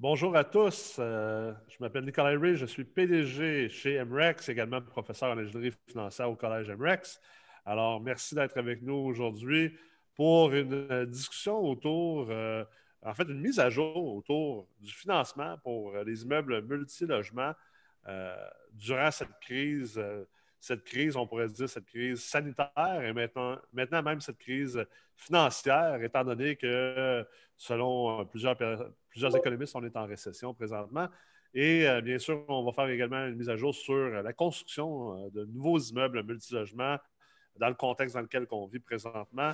Bonjour à tous. Euh, je m'appelle Nicolas Ray, je suis PDG chez MREX, également professeur en ingénierie financière au Collège MREX. Alors, merci d'être avec nous aujourd'hui pour une discussion autour, euh, en fait, une mise à jour autour du financement pour les immeubles multilogements euh, durant cette crise cette crise, on pourrait dire cette crise sanitaire et maintenant, maintenant même cette crise financière, étant donné que selon plusieurs, plusieurs économistes, on est en récession présentement. Et euh, bien sûr, on va faire également une mise à jour sur la construction euh, de nouveaux immeubles multilogements dans le contexte dans lequel on vit présentement.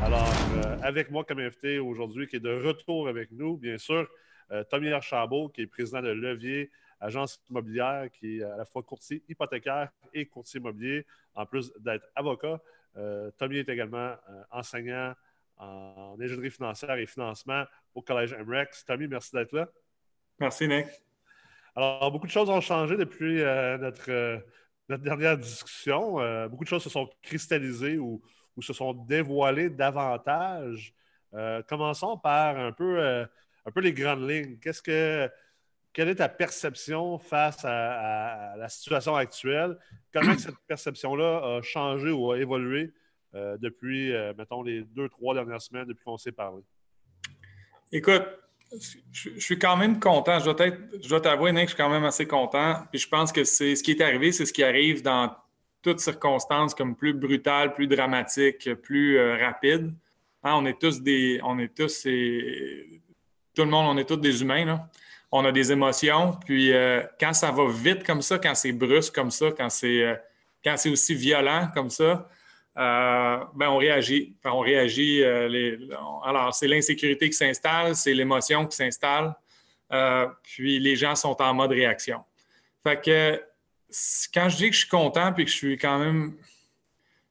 Alors, euh, avec moi comme invité aujourd'hui, qui est de retour avec nous, bien sûr, euh, Tommy Archambault, qui est président de Levier, agence immobilière, qui est à la fois courtier hypothécaire et courtier immobilier, en plus d'être avocat. Euh, Tommy est également enseignant en ingénierie financière et financement au Collège MREX. Tommy, merci d'être là. Merci, Nick. Alors, beaucoup de choses ont changé depuis notre, notre dernière discussion. beaucoup de choses se sont cristallisées ou ou se sont dévoilés davantage. Euh, commençons par un peu, euh, un peu les grandes lignes. Qu'est-ce que, quelle est ta perception face à, la situation actuelle? Comment cette perception-là a changé ou a évolué euh, depuis, mettons, les deux, trois dernières semaines depuis qu'on s'est parlé? Écoute, je, suis quand même content. Je dois, t'avouer, Nick, je suis quand même assez content. Puis je pense que c'est ce qui est arrivé, c'est ce qui arrive dans toutes circonstances comme plus brutales, plus dramatiques, plus euh, rapides. Hein, on est tous des. On est tous. tout le monde, on est tous des humains. On a des émotions. Puis euh, quand ça va vite comme ça, quand c'est brusque comme ça, quand c'est euh, aussi violent comme ça, ben on réagit. on réagit. alors, c'est l'insécurité qui s'installe, c'est l'émotion qui s'installe. puis les gens sont en mode réaction. Fait que quand je dis que je suis content puis que je suis quand même.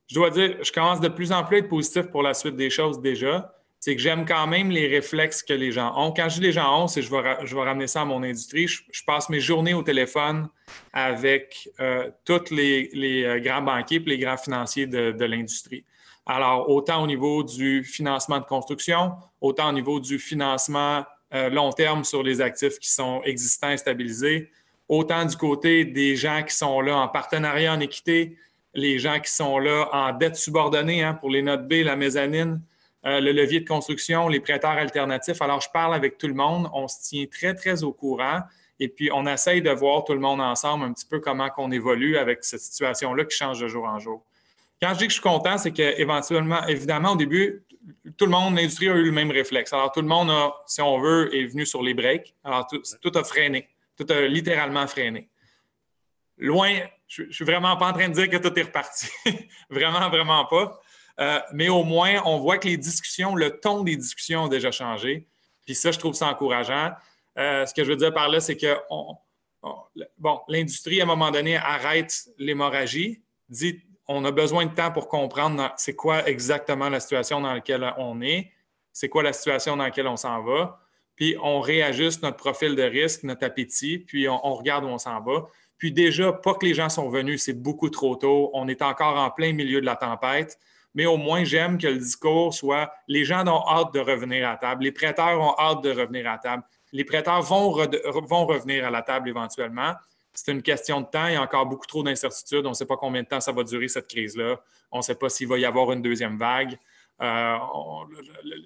Je dois dire, je commence de plus en plus à être positif pour la suite des choses déjà. C'est que j'aime quand même les réflexes que les gens ont. Quand je dis les gens ont, c'est je vais, je vais ramener ça à mon industrie. Je, passe mes journées au téléphone avec euh, tous les, euh, grands banquiers et les grands financiers de, l'industrie. Alors, autant au niveau du financement de construction, autant au niveau du financement euh, long terme sur les actifs qui sont existants et stabilisés, autant du côté des gens qui sont là en partenariat en équité, les gens qui sont là en dette subordonnée hein, pour les notes B, la mezzanine, euh, le levier de construction, les prêteurs alternatifs. Alors, je parle avec tout le monde, on se tient très, très au courant et puis on essaye de voir tout le monde ensemble un petit peu comment on évolue avec cette situation-là qui change de jour en jour. Quand je dis que je suis content, c'est qu'éventuellement, évidemment, au début, tout le monde, l'industrie a eu le même réflexe. Alors, tout le monde a, si on veut, est venu sur les breaks. Alors, tout a freiné. Tout a littéralement freiné. Loin, je ne suis vraiment pas en train de dire que tout est reparti. vraiment, vraiment pas. Euh, mais au moins, on voit que les discussions, le ton des discussions ont déjà changé. Puis ça, je trouve ça encourageant. Euh, ce que je veux dire par là, c'est que bon, l'industrie, à un moment donné, arrête l'hémorragie, dit on a besoin de temps pour comprendre c'est quoi exactement la situation dans laquelle on est, c'est quoi la situation dans laquelle on s'en va puis on réajuste notre profil de risque, notre appétit, puis on, regarde où on s'en va. Puis déjà, pas que les gens sont venus, c'est beaucoup trop tôt. On est encore en plein milieu de la tempête, mais au moins, j'aime que le discours soit les gens ont hâte de revenir à table, les prêteurs ont hâte de revenir à table, les prêteurs vont, vont revenir à la table éventuellement. C'est une question de temps. Il y a encore beaucoup trop d'incertitudes. On ne sait pas combien de temps ça va durer, cette crise-là. On ne sait pas s'il va y avoir une deuxième vague. Euh,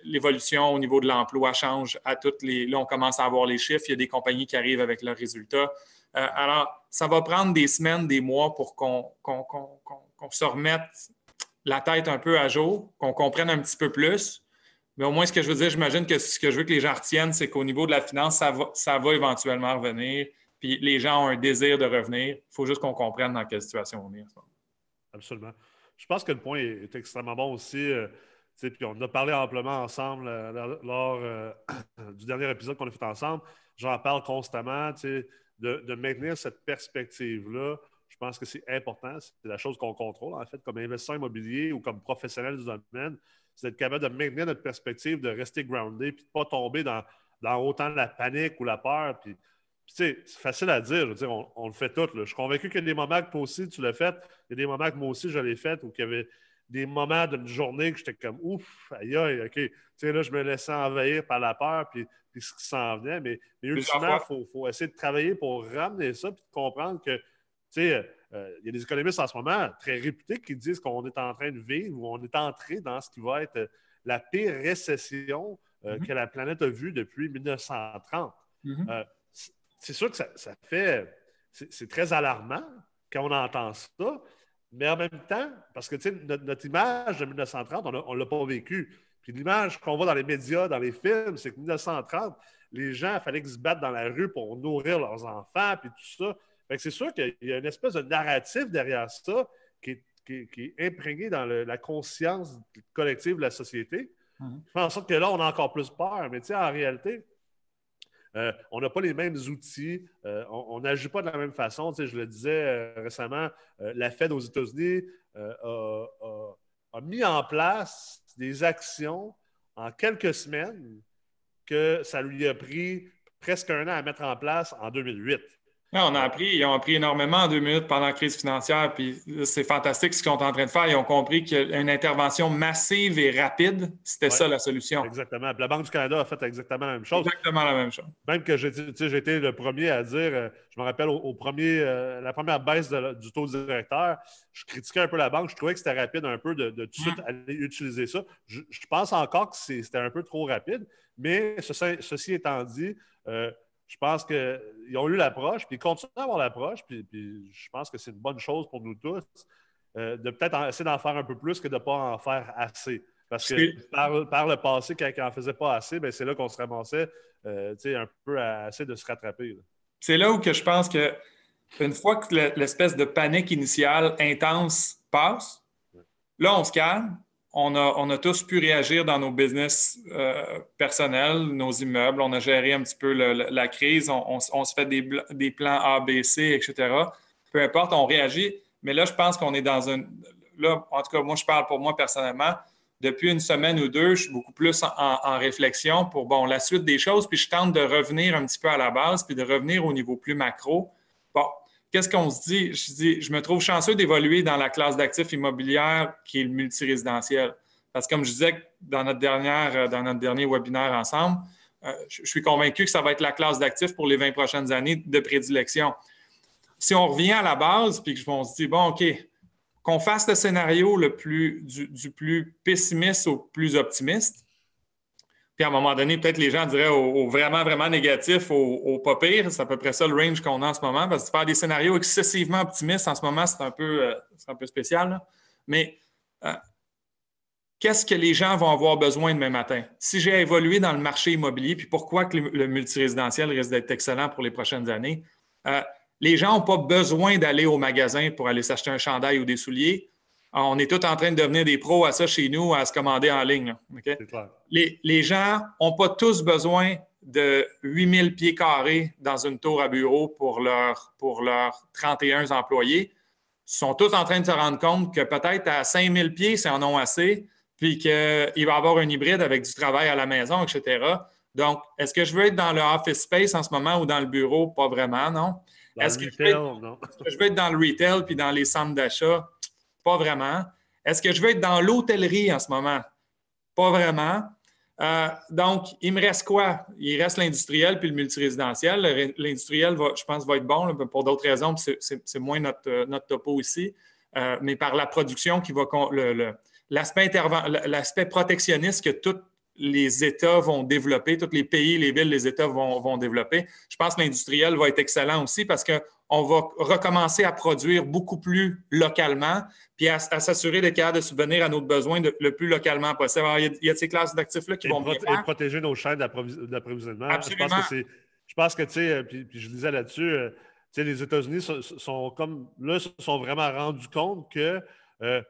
l'évolution au niveau de l'emploi change à toutes les. Là, on commence à avoir les chiffres. Il y a des compagnies qui arrivent avec leurs résultats. Euh, alors, ça va prendre des semaines, des mois pour qu'on se remette la tête un peu à jour, qu'on comprenne un petit peu plus. Mais au moins, ce que je veux dire, j'imagine que ce que je veux que les gens retiennent, c'est qu'au niveau de la finance, ça va, éventuellement revenir. Puis les gens ont un désir de revenir. Il faut juste qu'on comprenne dans quelle situation on est. Absolument. Je pense que le point est extrêmement bon aussi. Euh, puis on a parlé amplement ensemble euh, lors euh, du dernier épisode qu'on a fait ensemble. J'en parle constamment, de, maintenir cette perspective-là. Je pense que c'est important. C'est la chose qu'on contrôle, en fait, comme investisseur immobilier ou comme professionnel du domaine. C'est d'être capable de maintenir notre perspective, de rester groundé, puis de ne pas tomber dans, dans autant de la panique ou la peur. Puis, c'est facile à dire. on, le fait tout. Je suis convaincu qu'il y a des moments que toi aussi, tu l'as fait. Il y a des moments que moi aussi, je l'ai fait ou qu'il y avait des moments d'une journée que j'étais comme ouf, aïe aïe, OK. Tu sais, là, je me laissais envahir par la peur puis, ce qui s'en venait. Mais, mais ultimement, il faut, essayer de travailler pour ramener ça puis de comprendre que, tu sais, euh, il y a des économistes en ce moment très réputés qui disent qu'on est en train de vivre ou on est entré dans ce qui va être la pire récession euh, mm-hmm. que la planète a vue depuis 1930. Mm-hmm. Euh, c'est sûr que ça, fait. C'est très alarmant quand on entend ça, mais en même temps, parce que notre, notre image de 1930, on ne l'a pas vécu. Puis l'image qu'on voit dans les médias, dans les films, c'est que 1930, les gens, il fallait qu'ils se battent dans la rue pour nourrir leurs enfants, puis tout ça. C'est sûr qu'il y a une espèce de narratif derrière ça qui est, imprégné dans la conscience collective de la société. Mhm. Je fais en sorte que là, on a encore plus peur. Mais en réalité, euh, on n'a pas les mêmes outils, euh, on n'agit pas de la même façon. je le disais euh, récemment, la Fed aux États-Unis a, mis en place des actions en quelques semaines que ça lui a pris presque un an à mettre en place en 2008 on a appris, ils ont appris énormément en deux minutes pendant la crise financière, puis c'est fantastique ce qu'ils sont en train de faire. Ils ont compris qu'une intervention massive et rapide, c'était ça la solution. Exactement. la Banque du Canada a fait exactement la même chose. Exactement la même chose. Même que j'ai été le premier à dire, euh, je me rappelle au, premier, euh, la première baisse du taux directeur, je critiquais un peu la banque, je trouvais que c'était rapide un peu de, tout de suite aller utiliser ça. Je, pense encore que c'était un peu trop rapide, mais ceci étant dit, euh, je pense qu'ils ont eu l'approche, puis ils continuent à avoir l'approche, puis, je pense que c'est une bonne chose pour nous tous euh, de peut-être essayer d'en faire un peu plus que de ne pas en faire assez. Parce que par, le passé, quand ils n'en faisaient pas assez, ben, c'est là qu'on se ramassait euh, un peu à essayer de se rattraper. C'est là où que je pense que une fois que l'espèce de panique initiale intense passe, là, on se calme, on a, tous pu réagir dans nos business euh, personnels, nos immeubles. On a géré un petit peu la crise. On, se fait des, plans A, B, C, etc. Peu importe, on réagit. Mais là, je pense qu'on est dans un. Là, en tout cas, moi, je parle pour moi personnellement. Depuis une semaine ou deux, je suis beaucoup plus en, réflexion pour bon, la suite des choses. Puis je tente de revenir un petit peu à la base, puis de revenir au niveau plus macro. Qu'est-ce qu'on se dit? Je me trouve chanceux d'évoluer dans la classe d'actifs immobilières qui est le multirésidentiel. Parce que comme je disais dans notre, euh, dernier webinaire ensemble, euh, je suis convaincu que ça va être la classe d'actifs pour les 20 prochaines années de prédilection. Si on revient à la base, puis qu'on se dit, bon, OK, qu'on fasse le scénario le du plus pessimiste au plus optimiste, puis à un moment donné, peut-être les gens diraient au, vraiment, vraiment négatif, au, pas pire. C'est à peu près ça le range qu'on a en ce moment. Parce que faire des scénarios excessivement optimistes en ce moment, c'est un peu, euh, un peu spécial. Mais euh, qu'est-ce que les gens vont avoir besoin demain matin? Si j'ai évolué dans le marché immobilier, puis pourquoi que le, multirésidentiel risque d'être excellent pour les prochaines années? Euh, les gens n'ont pas besoin d'aller au magasin pour aller s'acheter un chandail ou des souliers. On est tous en train de devenir des pros à ça chez nous, à se commander en ligne. Les, gens n'ont pas tous besoin de 8000 pieds carrés dans une tour à bureau pour, leur, pour leurs 31 employés. Ils sont tous en train de se rendre compte que peut-être à 5000 pieds, c'est en ont assez, puis qu'il va y avoir un hybride avec du travail à la maison, etc. Donc, est-ce que je veux être dans le office space en ce moment ou dans le bureau? Pas vraiment, non. Est-ce que, je veux être dans le retail puis dans les centres d'achat? Pas vraiment. Est-ce que je veux être dans l'hôtellerie en ce moment? Pas vraiment. Euh, donc, il me reste quoi? Il reste l'industriel puis le multirésidentiel. L'industriel, je pense, va être bon pour d'autres raisons. C'est moins notre, euh, topo ici. Euh, mais par la production qui va. L'aspect protectionniste que tous les États vont développer, tous les pays, les villes, les États vont, vont développer. Je pense que l'industriel va être excellent aussi parce que on va recommencer à produire beaucoup plus localement, puis à, s'assurer d'être capable de subvenir à nos besoins le plus localement possible. Alors, il, y a, ces classes d'actifs-là qui vont Et protéger nos chaînes d'approvisionnement. Absolument. Je pense que, tu sais, euh, puis, je disais là-dessus, euh, tu sais, les États-Unis sont, comme, là, se sont vraiment rendus compte que euh,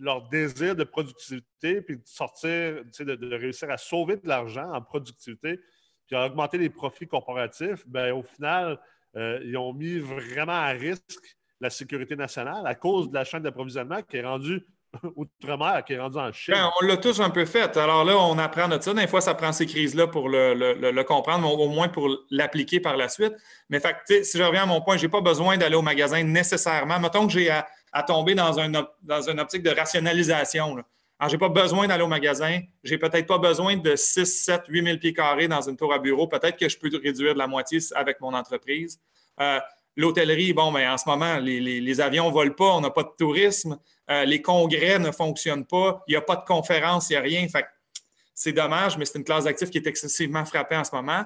leur désir de productivité, puis de sortir, tu sais, de, réussir à sauver de l'argent en productivité, puis à augmenter les profits corporatifs, bien, au final, euh, ils ont mis vraiment à risque la sécurité nationale à cause de la chaîne d'approvisionnement qui est rendue outre-mer, qui est rendue en Chine. Ben, on l'a tous un peu fait. Alors là, on apprend de ça. Des fois, ça prend ces crises-là pour le, comprendre, mais au moins pour l'appliquer par la suite. Mais si je reviens à mon point, je n'ai pas besoin d'aller au magasin nécessairement. Mettons que j'ai à, à tomber dans, un, dans une optique de rationalisation. Alors, je n'ai pas besoin d'aller au magasin. Je n'ai peut-être pas besoin de 6, 7, 8 000 pieds carrés dans une tour à bureau. Peut-être que je peux réduire de la moitié avec mon entreprise. Euh, l'hôtellerie, bon, mais ben, en ce moment, les, avions ne volent pas, on n'a pas de tourisme, euh, les congrès ne fonctionnent pas, il n'y a pas de conférences, il n'y a rien. C'est dommage, mais c'est une classe d'actifs qui est excessivement frappée en ce moment.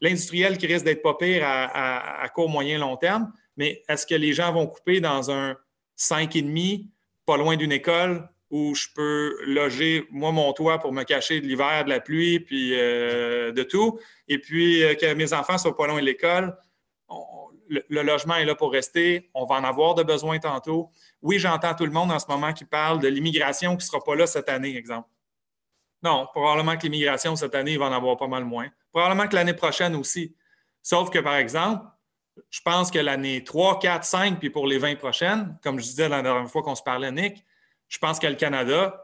L'industriel qui risque d'être pas pire à, court, moyen, long terme, mais est-ce que les gens vont couper dans un 5,5, pas loin d'une école, où je peux loger, moi, mon toit pour me cacher de l'hiver, de la pluie, puis euh, de tout, et puis euh, que mes enfants soient pas loin de l'école? Le, le, logement est là pour rester. On va en avoir de besoin tantôt. Oui, j'entends tout le monde en ce moment qui parle de l'immigration qui ne sera pas là cette année, exemple. Non, probablement que l'immigration cette année, il va en avoir pas mal moins. Probablement que l'année prochaine aussi. Sauf que, par exemple, je pense que l'année 3, 4, 5, puis pour les 20 prochaines, comme je disais la dernière fois qu'on se parlait, Nick, je pense que le Canada,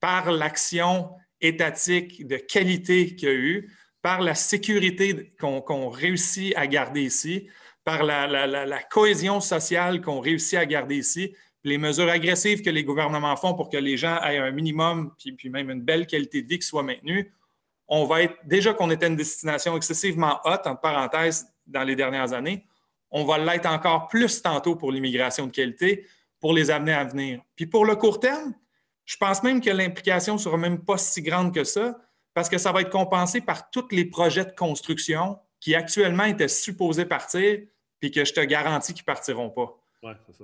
par l'action étatique de qualité qu'il y a eu, par la sécurité qu'on réussit à garder ici, par la, cohésion sociale qu'on réussit à garder ici, les mesures agressives que les gouvernements font pour que les gens aient un minimum, puis, puis même une belle qualité de vie qui soit maintenue, on va être, déjà qu'on était une destination excessivement haute, entre parenthèses, dans les dernières années, on va l'être encore plus tantôt pour l'immigration de qualité, pour les années à venir. Puis pour le court terme, je pense même que l'implication ne sera même pas si grande que ça, parce que ça va être compensé par tous les projets de construction qui actuellement étaient supposés partir, puis que je te garantis qu'ils ne partiront pas.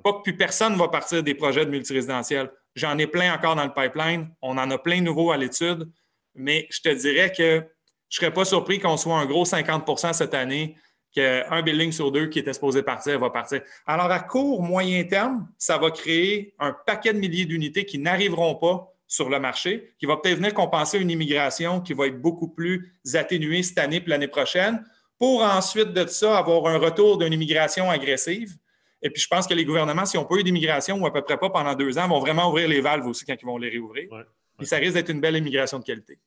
Pas que plus personne ne va partir des projets de multirésidentiel. J'en ai plein encore dans le pipeline. On en a plein nouveaux à l'étude. Mais je te dirais que je ne serais pas surpris qu'on soit un gros 50% cette année, qu'un building sur deux qui était supposé partir va partir. Alors, à court, moyen terme, ça va créer un paquet de milliers d'unités qui n'arriveront pas sur le marché, qui va peut-être venir compenser une immigration qui va être beaucoup plus atténuée cette année et l'année prochaine, pour ensuite de ça avoir un retour d'une immigration agressive et puis, je pense que les gouvernements, s'ils n'ont pas eu d'immigration ou à peu près pas pendant deux ans, vont vraiment ouvrir les valves aussi quand ils vont les réouvrir. Et ça risque d'être une belle immigration de qualité.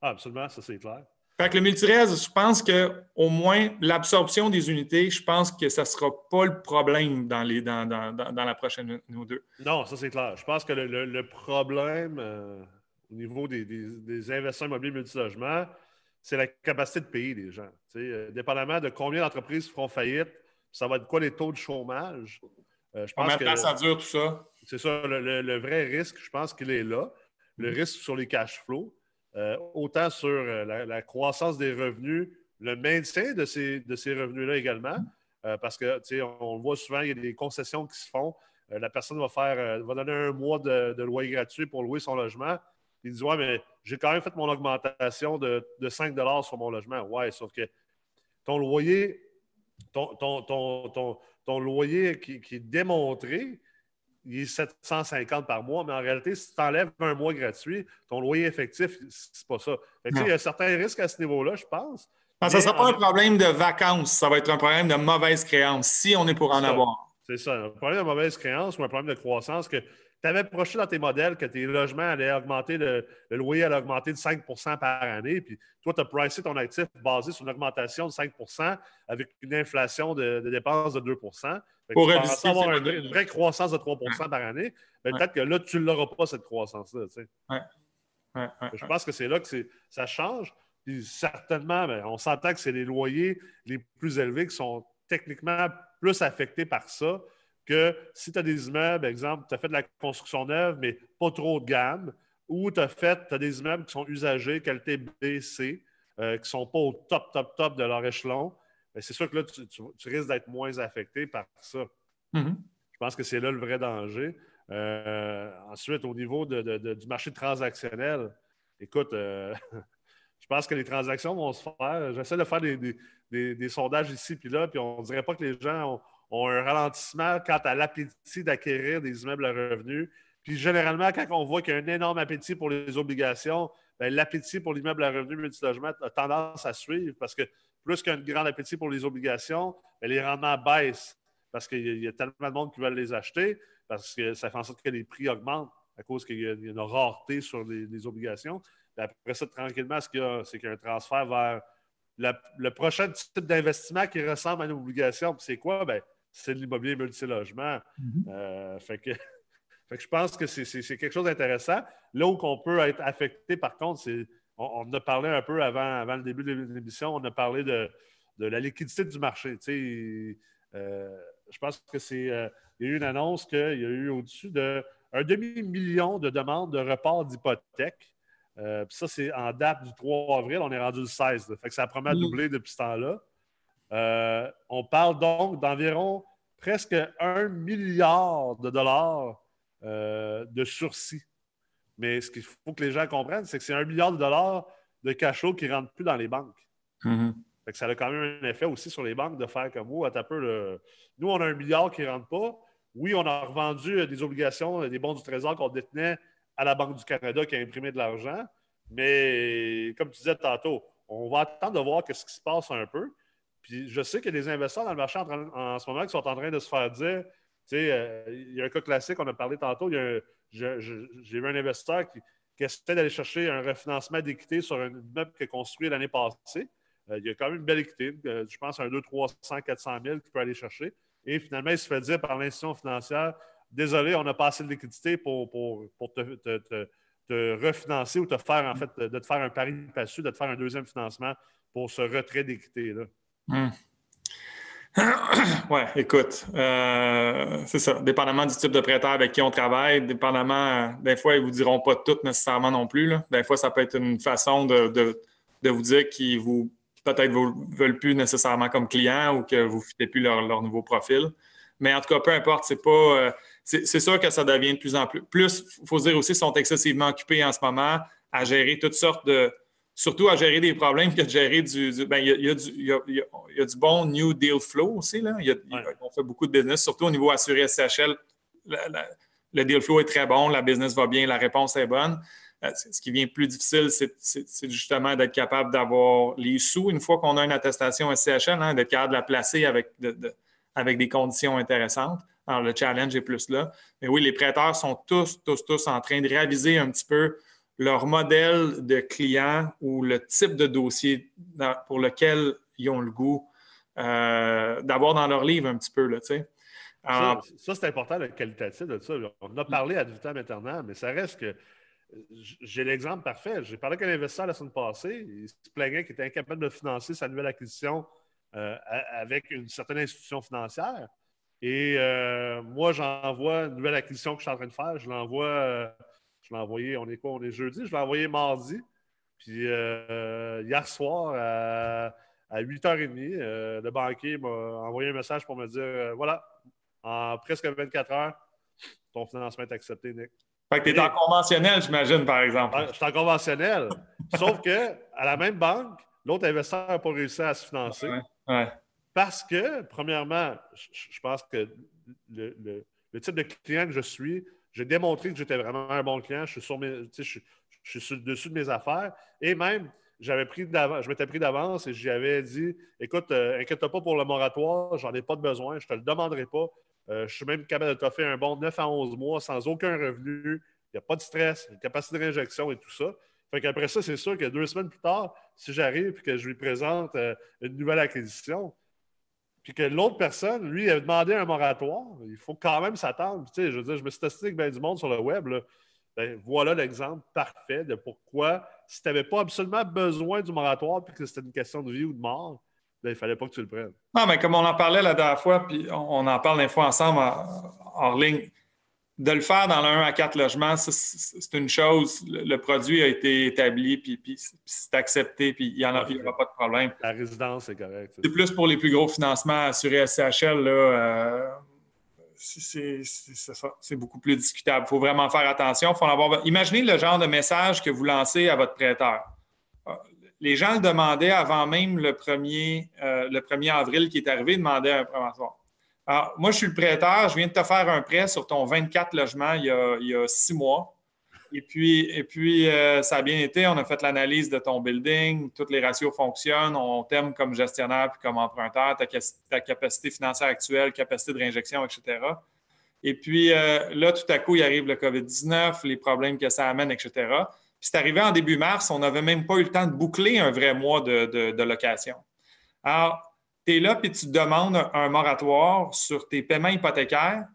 Ah, absolument, ça c'est clair. Fait que le multirez, je pense qu'au moins l'absorption des unités, je pense que ça ne sera pas le problème dans, les, dans, la prochaine ou deux. Non, ça c'est clair. Je pense que le, problème euh, au niveau des, des, investissements immobiliers multilogements, c'est la capacité de payer les gens. Euh, dépendamment de combien d'entreprises feront faillite, ça va être quoi les taux de chômage? Euh, je pense temps ça dure tout ça? C'est ça, le, vrai risque, je pense qu'il est là. Le risque sur les cash flows, euh, autant sur euh, la, croissance des revenus, le maintien de ces, de ces revenus-là également, parce que on le voit souvent, il y a des concessions qui se font. la personne va faire va donner un mois de, loyer gratuit pour louer son logement. Il dit Ouais, mais j'ai quand même fait mon augmentation de, de 5 sur mon logement. Ouais, sauf que ton loyer ton, loyer qui, est démontré, il est 750 par mois, mais en réalité, si tu enlèves un mois gratuit, ton loyer effectif, c'est pas ça. il y a certains risques à ce niveau-là, je pense. ça ne sera pas un problème de vacances, ça va être un problème de mauvaise créance, si on est pour en avoir. C'est ça, un problème de mauvaise créance ou un problème de croissance que tu avais projeté dans tes modèles que tes logements allaient augmenter, le, loyer allait augmenter de 5% par année, puis toi, tu as pricé ton actif basé sur une augmentation de 5% avec une inflation de, dépenses de 2 Pour tu avoir une, vraie croissance de 3% par année, peut-être que là, tu ne l'auras pas, cette croissance-là. Je pense que c'est là que ça change. Puis certainement, ben, on s'entend que c'est les loyers les plus élevés qui sont techniquement plus affectés par ça que si tu as des immeubles, exemple, tu as fait de la construction neuve, mais pas trop de gamme, ou tu as fait, as des immeubles qui sont usagés, qualité B, C, euh, qui ne sont pas au top, top, top de leur échelon, ben, c'est sûr que là, tu, risques d'être moins affecté par ça. Mm-hmm. Je pense que c'est là le vrai danger. Euh, ensuite, au niveau du marché transactionnel, écoute, euh, je pense que les transactions vont se faire. J'essaie de faire des, sondages ici puis là, puis on ne dirait pas que les gens ont, ont un ralentissement quant à l'appétit d'acquérir des immeubles à revenus. Puis généralement, quand on voit qu'il y a un énorme appétit pour les obligations, ben, l'appétit pour l'immeuble à revenus multilogement a tendance à suivre parce que plus qu'il y a un grand appétit pour les obligations, ben, les rendements baissent parce qu'il y, a tellement de monde qui veulent les acheter, parce que ça fait en sorte que les prix augmentent à cause qu'il y, a une rareté sur les, obligations. après ça, tranquillement, c'est qu'il y, a un transfert vers le prochain type d'investissement qui ressemble à une obligation. c'est quoi? Ben, c'est de l'immobilier multilogement. Mm fait, que, je pense que c'est quelque chose d'intéressant. Là où on peut être affecté, par contre, c'est on, a parlé un peu avant, avant le début de l'émission, on a parlé de, la liquidité du marché. Euh, je pense que c'est. Euh, il y a eu une annonce qu'il y a eu au-dessus d'un demi-million de demandes de report d'hypothèque. Euh, ça, c'est en date du 3 avril. On est rendu le 16. Fait que ça promet à doubler depuis ce temps-là. On parle donc d'environ presque un milliard de dollars de sursis mais ce qu'il faut que les gens comprennent, c'est que c'est un milliard de dollars de cachot qui ne rentrent plus dans les banques. Mm-hmm. ça a quand même un effet aussi sur les banques de faire comme vous. Oh, peu, nous, on a un milliard qui ne rentre pas. Oui, on a revendu euh, des obligations, euh, des bons du Trésor qu'on détenait à la Banque du Canada qui a imprimé de l'argent. Mais comme tu disais tantôt, on va attendre de voir ce qui se passe un peu. Puis je sais qu'il y a des investisseurs dans le marché en, ce moment qui sont en train de se faire dire, tu sais, euh, il y a un cas classique, on a parlé tantôt, j'ai vu un investisseur qui, essaie d'aller chercher un refinancement d'équité sur un immeuble qu'il a construit l'année passée. Euh, il y a quand même une belle équité, euh, je pense un 200, 300, 400 000 qu'il peut aller chercher. Et finalement, il se fait dire par l'institution financière Désolé, on n'a pas assez de liquidité pour, te, refinancer ou te faire, en fait, de te faire un pari passu, de te faire un deuxième financement pour ce retrait d'équité-là. Hmm. Oui, écoute, euh, c'est ça. Dépendamment du type de prêteur avec qui on travaille, dépendamment, des fois, ils ne vous diront pas tout nécessairement non plus. Des fois, ça peut être une façon de, vous dire qu'ils vous peut-être vous veulent plus nécessairement comme client ou que vous ne fitez plus leur, nouveau profil. Mais en tout cas, peu importe, c'est pas. Euh, c'est sûr que ça devient de plus en plus. Plus, il faut dire aussi, sont excessivement occupés en ce moment à gérer toutes sortes de, surtout à gérer des problèmes que de gérer du. ben, il, y a, du, il, y a, du, bon New Deal Flow aussi. Là. On fait beaucoup de business, surtout au niveau assuré SCHL. le deal flow est très bon, la business va bien, la réponse est bonne. Euh, ce qui vient plus difficile, c'est justement d'être capable d'avoir les sous une fois qu'on a une attestation SCHL, hein, d'être capable de la placer avec, avec des conditions intéressantes. Alors, le challenge est plus là. Mais oui, les prêteurs sont tous, tous, tous en train de réaviser un petit peu leur modèle de client ou le type de dossier pour lequel ils ont le goût euh, d'avoir dans leur livre un petit peu. Là, ça, c'est important, le qualitatif de ça. On a parlé à vitam aeternam, mais ça reste que j'ai l'exemple parfait. J'ai parlé avec un investisseur la semaine passée. Il se plaignait qu'il était incapable de financer sa nouvelle acquisition euh, avec une certaine institution financière. Et euh, moi, j'envoie une nouvelle acquisition que je suis en train de faire. Je l'envoie je l'ai envoyé, on est quoi? On est jeudi? Je l'ai envoyé mardi. Puis euh, hier soir, à, 8h30, euh, le banquier m'a envoyé un message pour me dire euh, voilà, en presque 24 heures, ton financement est accepté, Nick. Fait que tu es en conventionnel, j'imagine, par exemple. Je suis en conventionnel. sauf que à la même banque, l'autre investisseur n'a pas réussi à se financer. Parce que, premièrement, je, pense que le, type de client que je suis, j'ai démontré que j'étais vraiment un bon client. Je suis, sur mes, je, je suis dessus de mes affaires. Et même, j'avais pris je m'étais pris d'avance et j'avais dit écoute, euh, inquiète-toi pas pour le moratoire, j'en ai pas de besoin, je te le demanderai pas. Euh, je suis même capable de t'offrir un bon 9 à 11 mois sans aucun revenu. Il n'y a pas de stress, une capacité de réinjection et tout ça. Fait qu'après ça, c'est sûr que deux semaines plus tard, si j'arrive et que je lui présente euh, une nouvelle acquisition, puis que l'autre personne, lui, a demandé un moratoire, il faut quand même s'attendre. Tu sais, je veux dire, je me suis avec bien du monde sur le web. Ben, voilà l'exemple parfait de pourquoi, si tu n'avais pas absolument besoin du moratoire puis que c'était une question de vie ou de mort, ben, il ne fallait pas que tu le prennes. Non, mais comme on en parlait la dernière fois, puis on en parle des fois ensemble en ligne, de le faire dans le 1 à 4 logements, c'est une chose. Le, produit a été établi, puis, c'est accepté, puis il n'y aura pas de problème. La résidence, c'est correct. C'est plus pour les plus gros financements assurés SCHL. Là, euh, c'est beaucoup plus discutable. Il faut vraiment faire attention. Faut avoir... Imaginez le genre de message que vous lancez à votre prêteur. Euh, les gens le demandaient avant même le 1er, euh, le 1er avril qui est arrivé, demandaient un promotoire. Alors, moi, je suis le prêteur. Je viens de te faire un prêt sur ton 24 logements il y a, six mois. Et puis, euh, ça a bien été. On a fait l'analyse de ton building. Tous les ratios fonctionnent. On t'aime comme gestionnaire puis comme emprunteur, ta, capacité financière actuelle, capacité de réinjection, etc. Et puis euh, là, tout à coup, il arrive le COVID-19, les problèmes que ça amène, etc. Puis c'est arrivé en début mars. On n'avait même pas eu le temps de boucler un vrai mois de, de location. Alors, tu es là puis tu demandes un moratoire sur tes paiements hypothécaires,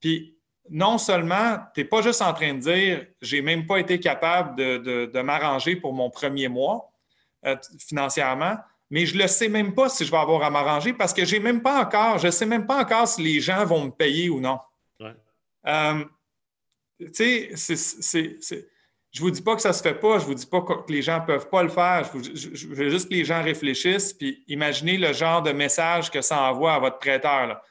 puis non seulement tu n'es pas juste en train de dire j'ai même pas été capable de, m'arranger pour mon premier mois euh, financièrement, mais je ne le sais même pas si je vais avoir à m'arranger parce que j'ai même pas encore, je ne sais même pas encore si les gens vont me payer ou non. Euh, tu sais, je ne vous dis pas que ça ne se fait pas, je ne vous dis pas que les gens ne peuvent pas le faire. Je, veux juste que les gens réfléchissent puis imaginez le genre de message que ça envoie à votre prêteur. Là.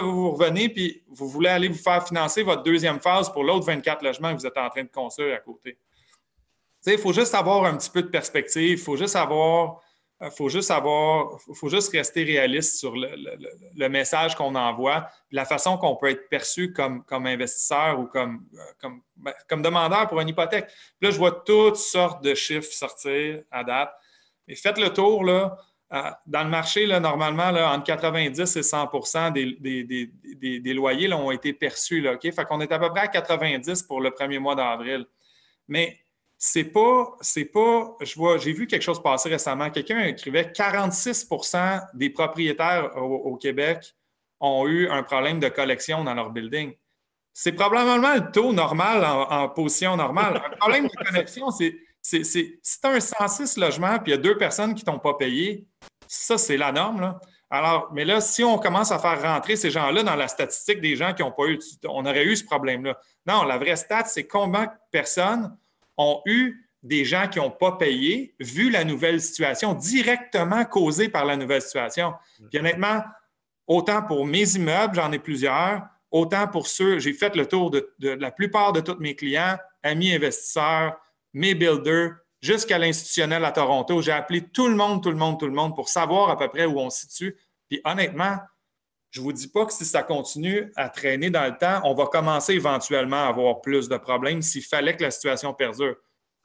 vous, vous revenez puis vous voulez aller vous faire financer votre deuxième phase pour l'autre 24 logements que vous êtes en train de construire à côté. Il faut juste avoir un petit peu de perspective, il faut juste avoir il euh, faut juste avoir, faut juste rester réaliste sur le, message qu'on envoie, la façon qu'on peut être perçu comme, investisseur ou comme, euh, ben, comme, demandeur pour une hypothèque. là, je vois toutes sortes de chiffres sortir à date. Et faites le tour, là. Euh, dans le marché, là, normalement, là, entre 90 et 100 des, des, loyers ont été perçus. Là? Fait qu'on est à peu près à 90 pour le premier mois d'avril. Mais c'est pas, c'est pas, je vois, j'ai vu quelque chose passer récemment. Quelqu'un écrivait 46% des propriétaires au, Québec ont eu un problème de collection dans leur building. C'est probablement le taux normal en, position normale. Un problème de connexion, c'est, c'est, c'est si tu as un 106 logements puis il y a deux personnes qui ne t'ont pas payé, ça, c'est la norme. Alors, mais là, si on commence à faire rentrer ces gens-là dans la statistique des gens qui n'ont pas eu, on aurait eu ce problème-là. Non, la vraie stat, c'est combien de personnes ont eu des gens qui n'ont pas payé, vu la nouvelle situation, directement causée par la nouvelle situation. Puis honnêtement, autant pour mes immeubles, j'en ai plusieurs, autant pour ceux, j'ai fait le tour de, la plupart de tous mes clients, amis investisseurs, mes builders, jusqu'à l'institutionnel à Toronto. J'ai appelé tout le monde, tout le monde, tout le monde pour savoir à peu près où on se situe. Puis honnêtement, je ne vous dis pas que si ça continue à traîner dans le temps, on va commencer éventuellement à avoir plus de problèmes s'il fallait que la situation perdure.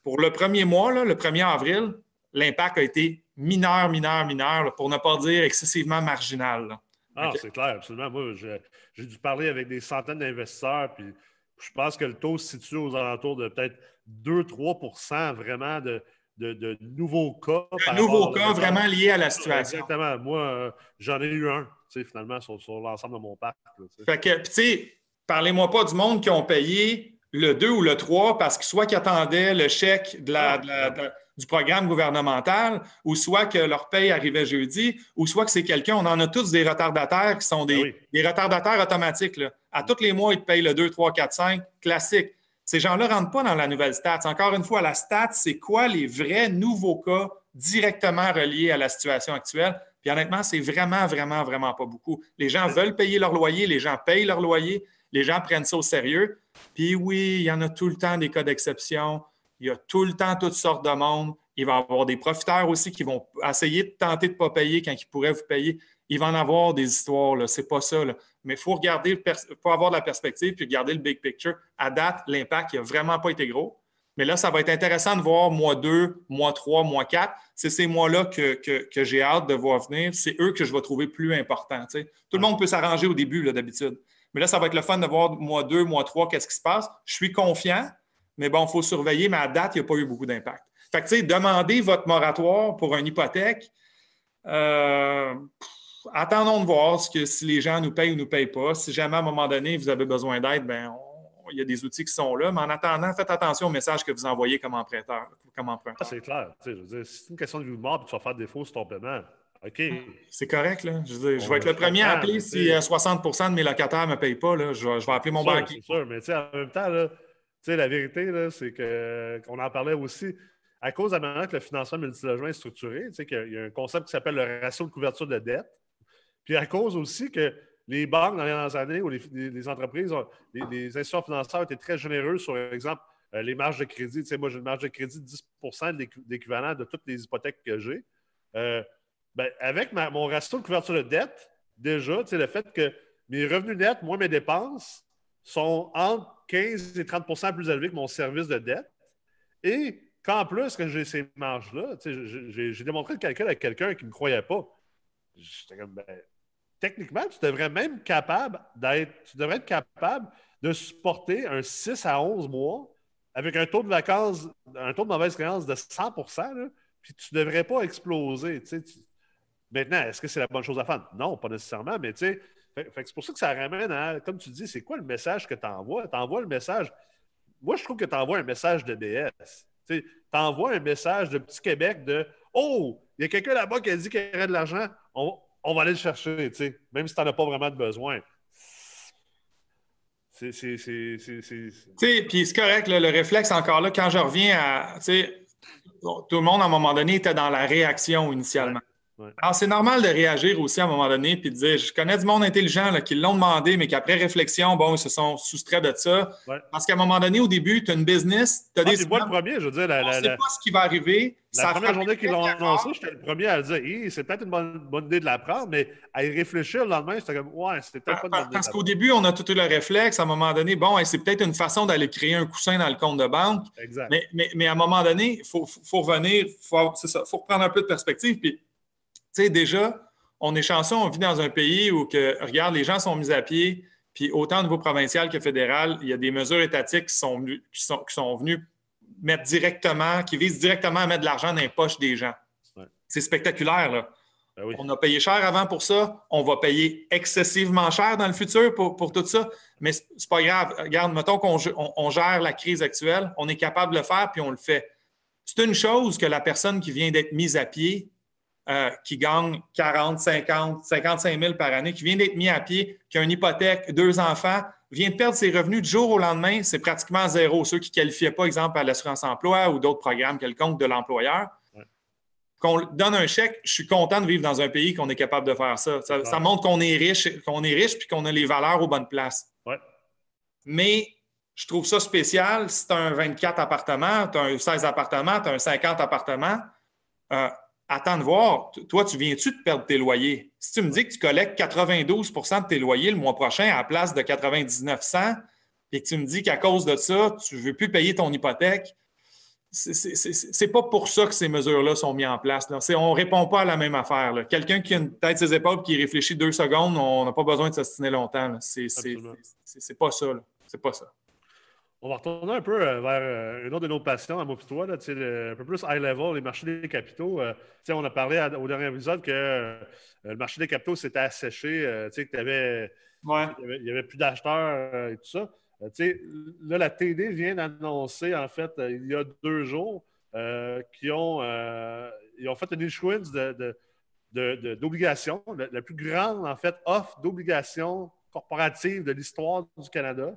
Pour le premier mois, le 1er avril, l'impact a été mineur, mineur, mineur, pour ne pas dire excessivement marginal. Ah, c'est clair, absolument. Moi, j'ai dû parler avec des centaines d'investisseurs, puis je pense que le taux se situe aux alentours de peut-être 2-3% vraiment de, de, nouveaux cas. De nouveaux cas vraiment liés à la situation. Exactement. Moi, euh, j'en ai eu un, finalement, sur, l'ensemble de mon parc. fait que, tu sais, parlez-moi pas du monde qui ont payé le 2 ou le 3 parce que soit qu'ils attendaient le chèque de la, du programme gouvernemental, ou soit que leur paye arrivait jeudi, ou soit que c'est quelqu'un, on en a tous des retardataires qui sont des, des retardataires automatiques. À tous les mois, ils te payent le 2, 3, 4, 5, classique. Ces gens-là ne rentrent pas dans la nouvelle stat. Encore une fois, la stat, c'est quoi les vrais nouveaux cas directement reliés à la situation actuelle? Puis honnêtement, c'est vraiment, vraiment, vraiment pas beaucoup. Les gens veulent payer leur loyer, les gens payent leur loyer, les gens prennent ça au sérieux. Puis oui, il y en a tout le temps des cas d'exception. Il y a tout le temps toutes sortes de monde. Il va y avoir des profiteurs aussi qui vont essayer de tenter de ne pas payer quand ils pourraient vous payer. Il va en avoir des histoires, ce n'est pas ça. Mais il faut regarder, faut avoir de la perspective puis regarder le big picture. À date, l'impact n'a vraiment pas été gros. Mais là, ça va être intéressant de voir mois 2, mois 3, mois 4. C'est ces mois-là que, j'ai hâte de voir venir. C'est eux que je vais trouver plus importants. Tout le monde peut s'arranger au début, d'habitude. Mais là, ça va être le fun de voir mois 2, mois 3, qu'est-ce qui se passe. Je suis confiant, mais bon, il faut surveiller. Mais à date, il n'y a pas eu beaucoup d'impact. Fait que, tu sais, demandez votre moratoire pour une hypothèque. Euh, attendons de voir ce que, si les gens nous payent ou ne nous payent pas. Si jamais à un moment donné, vous avez besoin d'aide, ben, il y a des outils qui sont là. Mais en attendant, faites attention au message que vous envoyez comme emprunteur. Comme emprunteur. Ah, c'est clair. si c'est une question de vie ou de mort, puis tu vas faire défaut sur ton paiement. OK. C'est correct, là. Je, vais être le premier à appeler si 60% euh, de mes locataires ne me payent pas. Là, je, vais, appeler mon banquier. C'est sûr, mais en même temps, là, la vérité, c'est qu'on en parlait aussi. À cause de la manière que le financement multilogement est structuré, il y a un concept qui s'appelle le ratio de couverture de dette. Puis à cause aussi que les banques, dans les dernières années, ou les, entreprises, les, institutions financières été très généreux sur, exemple, euh, les marges de crédit. Tu sais, moi, j'ai une marge de crédit de 10% d'équivalent de toutes les hypothèques que j'ai. Euh, ben, avec mon ratio de couverture de dette, déjà, le fait que mes revenus nets, moins mes dépenses, sont entre 15 et 30% plus élevés que mon service de dette. Et qu'en plus, que j'ai ces marges-là, j'ai démontré le calcul à quelqu'un qui ne me croyait pas. J'étais comme, ben, techniquement, tu devrais même capable d'être, tu devrais être capable de supporter un 6 à 11 mois avec un taux de vacances, un taux de mauvaise créance de 100% puis tu ne devrais pas exploser. Maintenant, est-ce que c'est la bonne chose à faire? Non, pas nécessairement, mais tu sais, c'est pour ça que ça ramène à, comme tu dis, c'est quoi le message que tu envoies? Tu envoies le message. Moi, je trouve que tu envoies un message de BS. Tu envoies un message de Petit Québec de Oh, il y a quelqu'un là-bas qui a dit qu'il y aurait de l'argent, on, va aller le chercher, même si tu n'en as pas vraiment de besoin. C'est. Puis c'est correct, le réflexe encore là, quand je reviens à. Tout le monde, à un moment donné, était dans la réaction initialement. Alors, c'est normal de réagir aussi à un moment donné puis de dire je connais du monde intelligent là, qui l'ont demandé, mais qu'après réflexion, bon, ils se sont soustraits de ça. Parce qu'à un moment donné, au début, tu as une business, tu as ah, des. C'est moi le premier, je veux dire. La, on ne sait pas ce qui va arriver. La première journée qu'ils l'ont annoncé, j'étais le premier à dire c'est peut-être une bonne, idée de la prendre, mais à y réfléchir le lendemain, c'était comme ouais, c'était peut-être pas une bonne Parce qu'au début, on a tout eu le réflexe, à un moment donné, bon, c'est peut-être une façon d'aller créer un coussin dans le compte de banque. Exact. Mais, mais, mais à un moment donné, il faut, faut, revenir, il faut, faut reprendre un peu de perspective. Puis tu sais, déjà, on est chanceux, on vit dans un pays où, que, regarde, les gens sont mis à pied, puis autant au niveau provincial que fédéral, il y a des mesures étatiques qui sont, venues, qui sont, qui sont venues mettre directement, qui visent directement à mettre de l'argent dans les poches des gens. C'est spectaculaire, là. Ben on a payé cher avant pour ça. On va payer excessivement cher dans le futur pour, pour tout ça. Mais c'est pas grave. Regarde, mettons qu'on on, gère la crise actuelle, on est capable de le faire, puis on le fait. C'est une chose que la personne qui vient d'être mise à pied euh, qui gagne 40, 50, 55 000 par année, qui vient d'être mis à pied, qui a une hypothèque, deux enfants, vient de perdre ses revenus du jour au lendemain, c'est pratiquement zéro. Ceux qui ne qualifiaient pas, exemple, à l'assurance emploi ou d'autres programmes quelconques de l'employeur, qu'on donne un chèque, je suis content de vivre dans un pays qu'on est capable de faire ça. Ça, montre qu'on est riche, qu'on est riche puis qu'on a les valeurs aux bonnes places. Mais je trouve ça spécial si tu as un 24 appartements, tu as un 16 appartements, tu as un 50 appartements. Euh, attends de voir, toi, tu viens-tu de perdre tes loyers? Si tu me dis que tu collectes 92% de tes loyers le mois prochain à la place de 99 et que tu me dis qu'à cause de ça, tu ne veux plus payer ton hypothèque, c'est pas pour ça que ces mesures-là sont mises en place. On ne répond pas à la même affaire. Quelqu'un qui a une tête ses épaules qui réfléchit deux secondes, on n'a pas besoin de s'astiner longtemps. C'est pas ça. C'est pas ça. On va retourner un peu euh, vers euh, une autre de nos passions, à toi, là, un peu plus high level, les marchés des capitaux. Euh, on a parlé au dernier épisode que le marché des capitaux s'était asséché, avait, il y avait plus d'acheteurs et tout ça. là, la TD vient d'annoncer, en fait, il y a deux jours, qu'ils ont, ils ont fait une issuance d'obligations, de, la plus grande, en fait, offre d'obligations corporatives de l'histoire du Canada.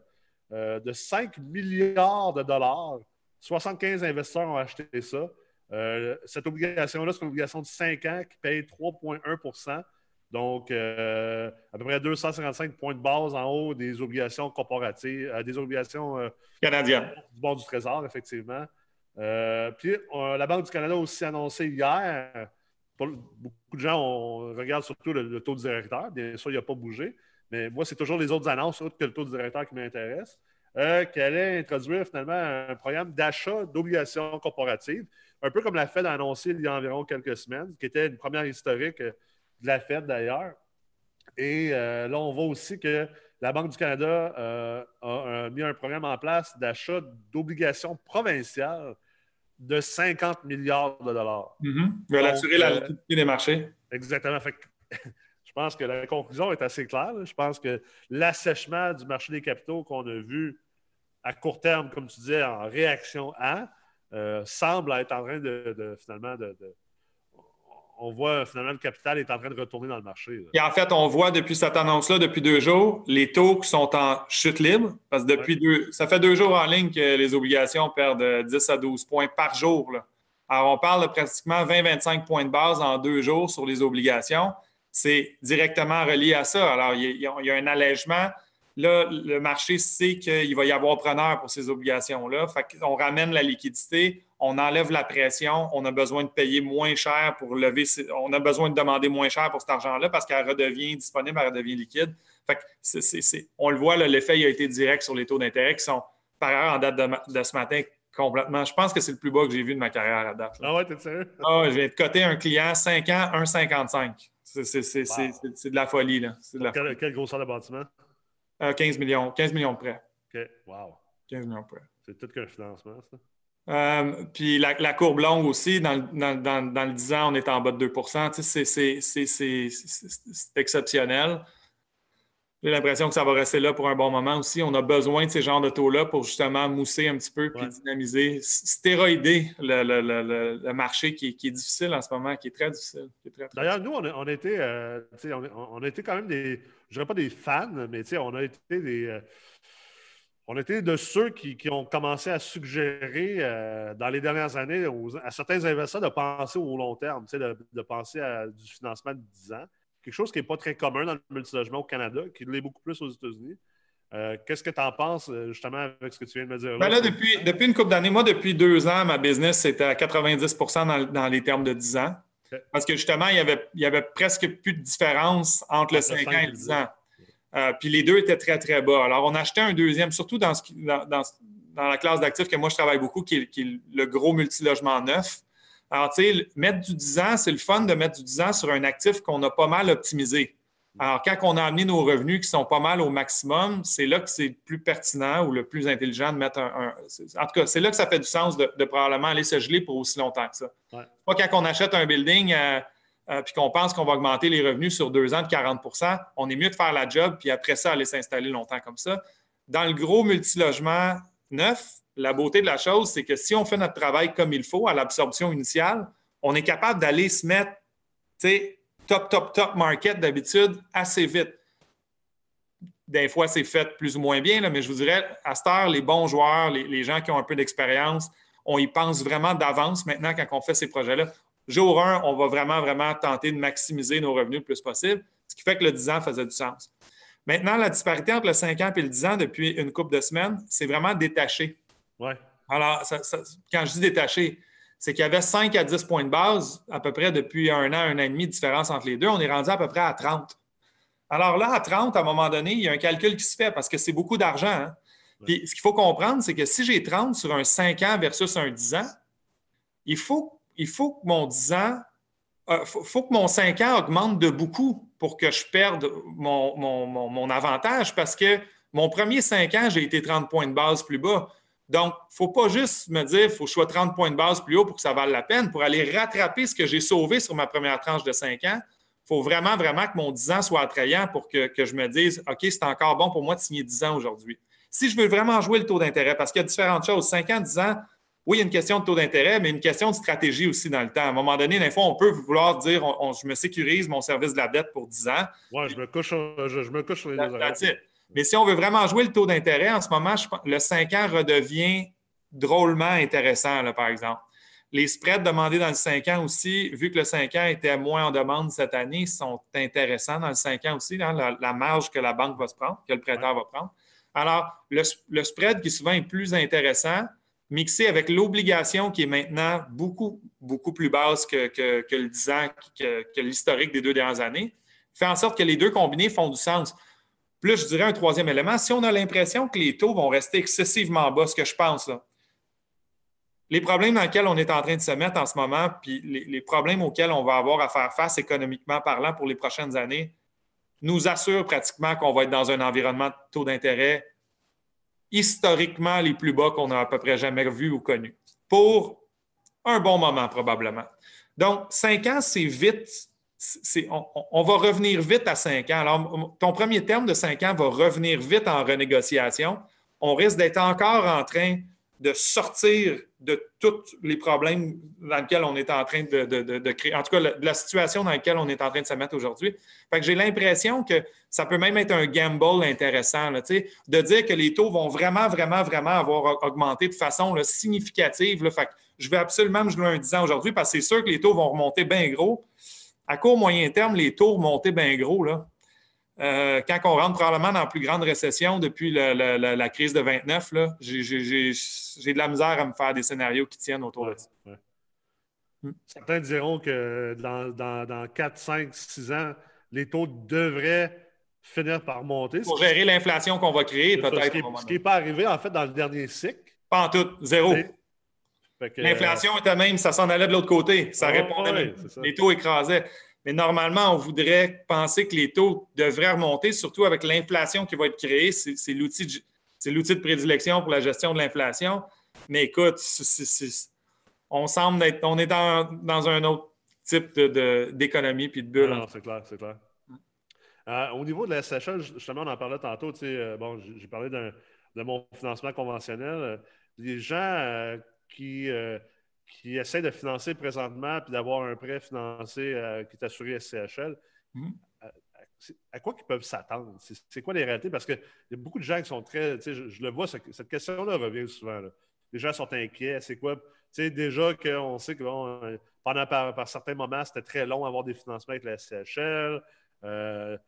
Euh, de 5 milliards de dollars. 75 investisseurs ont acheté ça. Euh, cette obligation-là, c'est une obligation de 5 ans qui paye 3,1% donc, euh, à peu près 255 points de base en haut des obligations corporatives, des obligations canadiennes du bord du Trésor, effectivement. puis, la Banque du Canada a aussi annoncé hier, beaucoup de gens on regarde surtout le, le, taux directeur, bien sûr, il n'a pas bougé, mais moi, c'est toujours les autres annonces, autres que le taux directeur qui m'intéresse, euh, qu'elle allait introduire finalement un programme d'achat d'obligations corporatives, un peu comme la Fed a annoncé il y a environ quelques semaines, qui était une première historique euh, de la Fed d'ailleurs. Et euh, là, on voit aussi que la Banque du Canada a, mis un programme en place d'achat d'obligations provinciales de 50 milliards de dollars. Mm -hmm. assurer la liquidité des marchés. Exactement. Fait pense que la conclusion est assez claire. Je pense que l'assèchement du marché des capitaux qu'on a vu à court terme, comme tu disais, en réaction à, euh, semble être en train de, finalement de, on voit finalement le capital est en train de retourner dans le marché. Et en fait, on voit depuis cette annonce-là, depuis deux jours, les taux qui sont en chute libre, parce que depuis deux, ça fait deux jours en ligne que les obligations perdent 10 à 12 points par jour. Alors, on parle de pratiquement 20-25 points de base en deux jours sur les obligations c'est directement relié à ça. Alors, il y, a, un allègement. Là, le marché sait qu'il va y avoir preneur pour ces obligations-là. On ramène la liquidité, on enlève la pression, on a besoin de payer moins cher pour lever, on a besoin de demander moins cher pour cet argent-là parce qu'elle redevient disponible, elle redevient liquide. Fait on le voit, l'effet a été direct sur les taux d'intérêt qui sont, par ailleurs, en date de, ce matin, complètement. Je pense que c'est le plus bas que j'ai vu de ma carrière à date. Ah ouais, t'es sérieux? Ah, je viens de coter un client 5 ans, 1,55. C'est de la folie. Là. De la quel, quelle grosseur de bâtiment? 15 euh, millions. 15 millions de prêts. OK. Wow. 15 millions de prêts. C'est tout qu'un financement, ça? Euh, puis la, courbe longue aussi, dans, le 10 ans, on est en bas de 2% C'est exceptionnel. J'ai l'impression que ça va rester là pour un bon moment aussi. On a besoin de ces genres de taux-là pour justement mousser un petit peu puis dynamiser, stéroïder le, marché qui, est difficile en ce moment, qui est très difficile. D'ailleurs, nous, on a, été, euh, on, a été quand même des, je dirais pas des fans, mais on a été des. Euh, on était de ceux qui, ont commencé à suggérer euh, dans les dernières années à certains investisseurs de penser au long terme, de, de penser à du financement de 10 ans. Quelque chose qui n'est pas très commun dans le multilogement au Canada, qui l'est beaucoup plus aux États-Unis. Euh, qu'est-ce que tu en penses euh, justement avec ce que tu viens de me dire? Là, ben depuis, depuis, une couple d'années, moi, depuis deux ans, ma business, c'était à 90% dans, les termes de 10 ans. Parce que justement, il y, avait, il y avait presque plus de différence entre le 5 ans et le 10 ans. Euh, puis les deux étaient très, très bas. Alors, on a acheté un deuxième, surtout dans, la classe d'actifs que moi, je travaille beaucoup, qui est, le gros multilogement neuf. Alors, tu sais, mettre du 10 ans, c'est le fun de mettre du 10 ans sur un actif qu'on a pas mal optimisé. Alors, quand on a amené nos revenus qui sont pas mal au maximum, c'est là que c'est le plus pertinent ou le plus intelligent de mettre un. en tout cas, c'est là que ça fait du sens de, probablement aller se geler pour aussi longtemps que ça. Pas quand on achète un building. Euh, euh, puis qu'on pense qu'on va augmenter les revenus sur deux ans de 40% on est mieux de faire la job, puis après ça, aller s'installer longtemps comme ça. Dans le gros multilogement neuf, la beauté de la chose, c'est que si on fait notre travail comme il faut à l'absorption initiale, on est capable d'aller se mettre, top, top, top market d'habitude assez vite. Des fois, c'est fait plus ou moins bien, mais je vous dirais, à cette heure, les bons joueurs, les, les gens qui ont un peu d'expérience, on y pense vraiment d'avance maintenant quand on fait ces projets-là jour 1, on va vraiment, vraiment tenter de maximiser nos revenus le plus possible, ce qui fait que le 10 ans faisait du sens. Maintenant, la disparité entre le 5 ans et le 10 ans depuis une couple de semaines, c'est vraiment détaché. Ouais. Alors, quand je dis détaché, c'est qu'il y avait 5 à 10 points de base à peu près depuis un an, un an et demi de différence entre les deux. On est rendu à peu près à 30. Alors là, à 30, à un moment donné, il y a un calcul qui se fait parce que c'est beaucoup d'argent. Hein. Puis ce qu'il faut comprendre, c'est que si j'ai 30 sur un 5 ans versus un 10 ans, il faut il faut que mon 10 ans, euh, faut, que mon 5 ans augmente de beaucoup pour que je perde mon, avantage parce que mon premier 5 ans, j'ai été 30 points de base plus bas. Donc, il ne faut pas juste me dire qu'il faut que je sois 30 points de base plus haut pour que ça vaille la peine. Pour aller rattraper ce que j'ai sauvé sur ma première tranche de 5 ans, il faut vraiment, vraiment que mon 10 ans soit attrayant pour que, que je me dise OK, c'est encore bon pour moi de signer 10 ans aujourd'hui. Si je veux vraiment jouer le taux d'intérêt, parce qu'il y a différentes choses, 5 ans, 10 ans, oui, il y a une question de taux d'intérêt, mais une question de stratégie aussi dans le temps. À un moment donné, des fois, on peut vouloir dire je me sécurise mon service de la dette pour 10 ans. Oui, je me couche, je, me couche sur les deux Mais si on veut vraiment jouer le taux d'intérêt, en ce moment, le 5 ans redevient drôlement intéressant, par exemple. Les spreads demandés dans le 5 ans aussi, vu que le 5 ans était moins en demande cette année, sont intéressants dans le 5 ans aussi, hein, la, marge que la banque va se prendre, que le prêteur va prendre. Alors, le, le spread qui souvent est plus intéressant, mixé avec l'obligation qui est maintenant beaucoup, beaucoup plus basse que, le 10 ans, que, l'historique des deux dernières années, fait en sorte que les deux combinés font du sens. Plus, je dirais un troisième élément, si on a l'impression que les taux vont rester excessivement bas, ce que je pense, les problèmes dans lesquels on est en train de se mettre en ce moment, puis les, problèmes auxquels on va avoir à faire face économiquement parlant pour les prochaines années, nous assurent pratiquement qu'on va être dans un environnement de taux d'intérêt historiquement les plus bas qu'on a à peu près jamais vus ou connus, pour un bon moment probablement. Donc, cinq ans, c'est vite. On, va revenir vite à cinq ans. Alors, ton premier terme de cinq ans va revenir vite en renégociation. On risque d'être encore en train de sortir de tous les problèmes dans lesquels on est en train de, créer, en tout cas, de la situation dans laquelle on est en train de se mettre aujourd'hui. Fait que j'ai l'impression que ça peut même être un gamble intéressant, de dire que les taux vont vraiment, vraiment, vraiment avoir augmenté de façon significative. Fait je vais absolument me jouer un 10 ans aujourd'hui parce que c'est sûr que les taux vont remonter bien gros. À court, moyen terme, les taux remonter bien gros. Là. Euh, quand on rentre probablement dans la plus grande récession depuis la, crise de 29, j'ai de la misère à me faire des scénarios qui tiennent autour de ça. Hmm. Certains diront que dans, dans, 4, 5, 6 ans, les taux devraient finir par monter. Pour gérer l'inflation qu'on va créer, peut-être. Ce qui n'est pas arrivé, en fait, dans le dernier cycle. Pas en tout, zéro. L'inflation était même, ça s'en allait de l'autre côté. Ça répondait, les taux écrasaient. Mais normalement, on voudrait penser que les taux devraient remonter, surtout avec l'inflation qui va être créée. C'est l'outil de, prédilection pour la gestion de l'inflation. mais écoute, on semble être, on est dans, un autre type d'économie puis de bulle. Non, c'est clair, c'est clair. Euh, au niveau de la SHL, justement, on en parlait tantôt. Euh, bon, j'ai parlé de mon financement conventionnel. Les gens qui, qui essaient de financer présentement puis d'avoir un prêt financé qui est assuré SCHL, mm-hmm à quoi ils peuvent s'attendre? C'est quoi les réalités? Parce qu'il y a beaucoup de gens qui sont très. Je, je le vois, cette question-là revient souvent. Les gens sont inquiets. C'est quoi? déjà qu'on sait que euh, pendant par, certains moments, c'était très long d'avoir des financements avec la SCHL. Euh,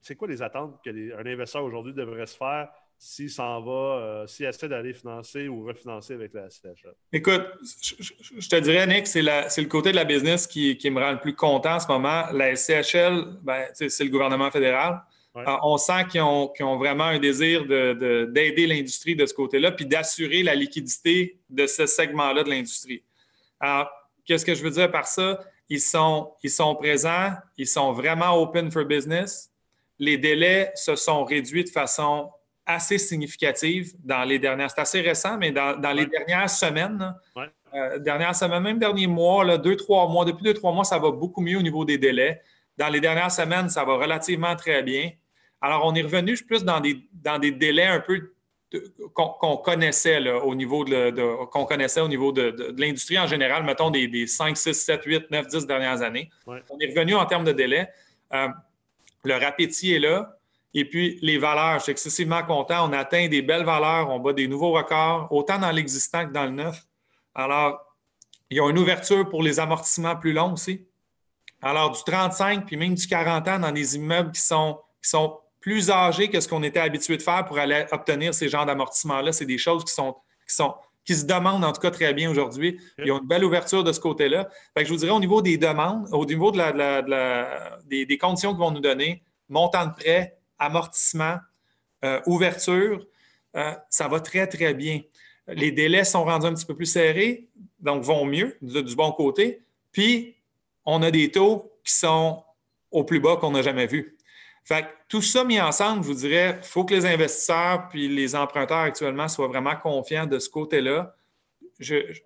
c'est quoi les attentes qu'un investisseur aujourd'hui devrait se faire? S'il s'en va, euh, s'il essaie d'aller financer ou refinancer avec la SCHL? Écoute, je, te dirais, Nick, c'est le côté de la business qui, me rend le plus content en ce moment. La SCHL, ben, c'est le gouvernement fédéral. Euh, on sent qu'ils ont, vraiment un désir d'aider l'industrie de ce côté-là, puis d'assurer la liquidité de ce segment-là de l'industrie. Alors, qu'est-ce que je veux dire par ça? Ils sont, ils sont présents, ils sont vraiment open for business. Les délais se sont réduits de façon assez significative dans les dernières. C'est assez récent, mais dans, les dernières semaines, euh, dernières semaines, même derniers mois, là, deux, trois mois, depuis deux, trois mois, ça va beaucoup mieux au niveau des délais. Dans les dernières semaines, ça va relativement très bien. Alors, on est revenu plus dans des, dans des délais un peu qu'on connaissait au niveau de, qu'on connaissait au niveau de, l'industrie en général, mettons des, des, 5, 6, 7, 8, 9, 10 dernières années. On est revenu en termes de délai. Euh, le appétit est là. Et puis, les valeurs, je suis excessivement content. On atteint des belles valeurs, on bat des nouveaux records, autant dans l'existant que dans le neuf. Alors, il y a une ouverture pour les amortissements plus longs aussi. Alors, du 35 puis même du 40 ans dans des immeubles qui sont, qui sont plus âgés que ce qu'on était habitué de faire pour aller obtenir ces genres d'amortissements-là. C'est des choses qui sont, qui sont qui se demandent en tout cas très bien aujourd'hui. Il y a une belle ouverture de ce côté-là. je vous dirais au niveau des demandes, au niveau de la, des, des, conditions qu'ils vont nous donner, montant de prêt, amortissement, euh, ouverture, euh, ça va très, très bien. Les délais sont rendus un petit peu plus serrés, donc vont mieux du, bon côté. Puis, on a des taux qui sont au plus bas qu'on n'a jamais vu. Fait tout ça mis ensemble, je vous dirais, il faut que les investisseurs puis les emprunteurs actuellement soient vraiment confiants de ce côté-là.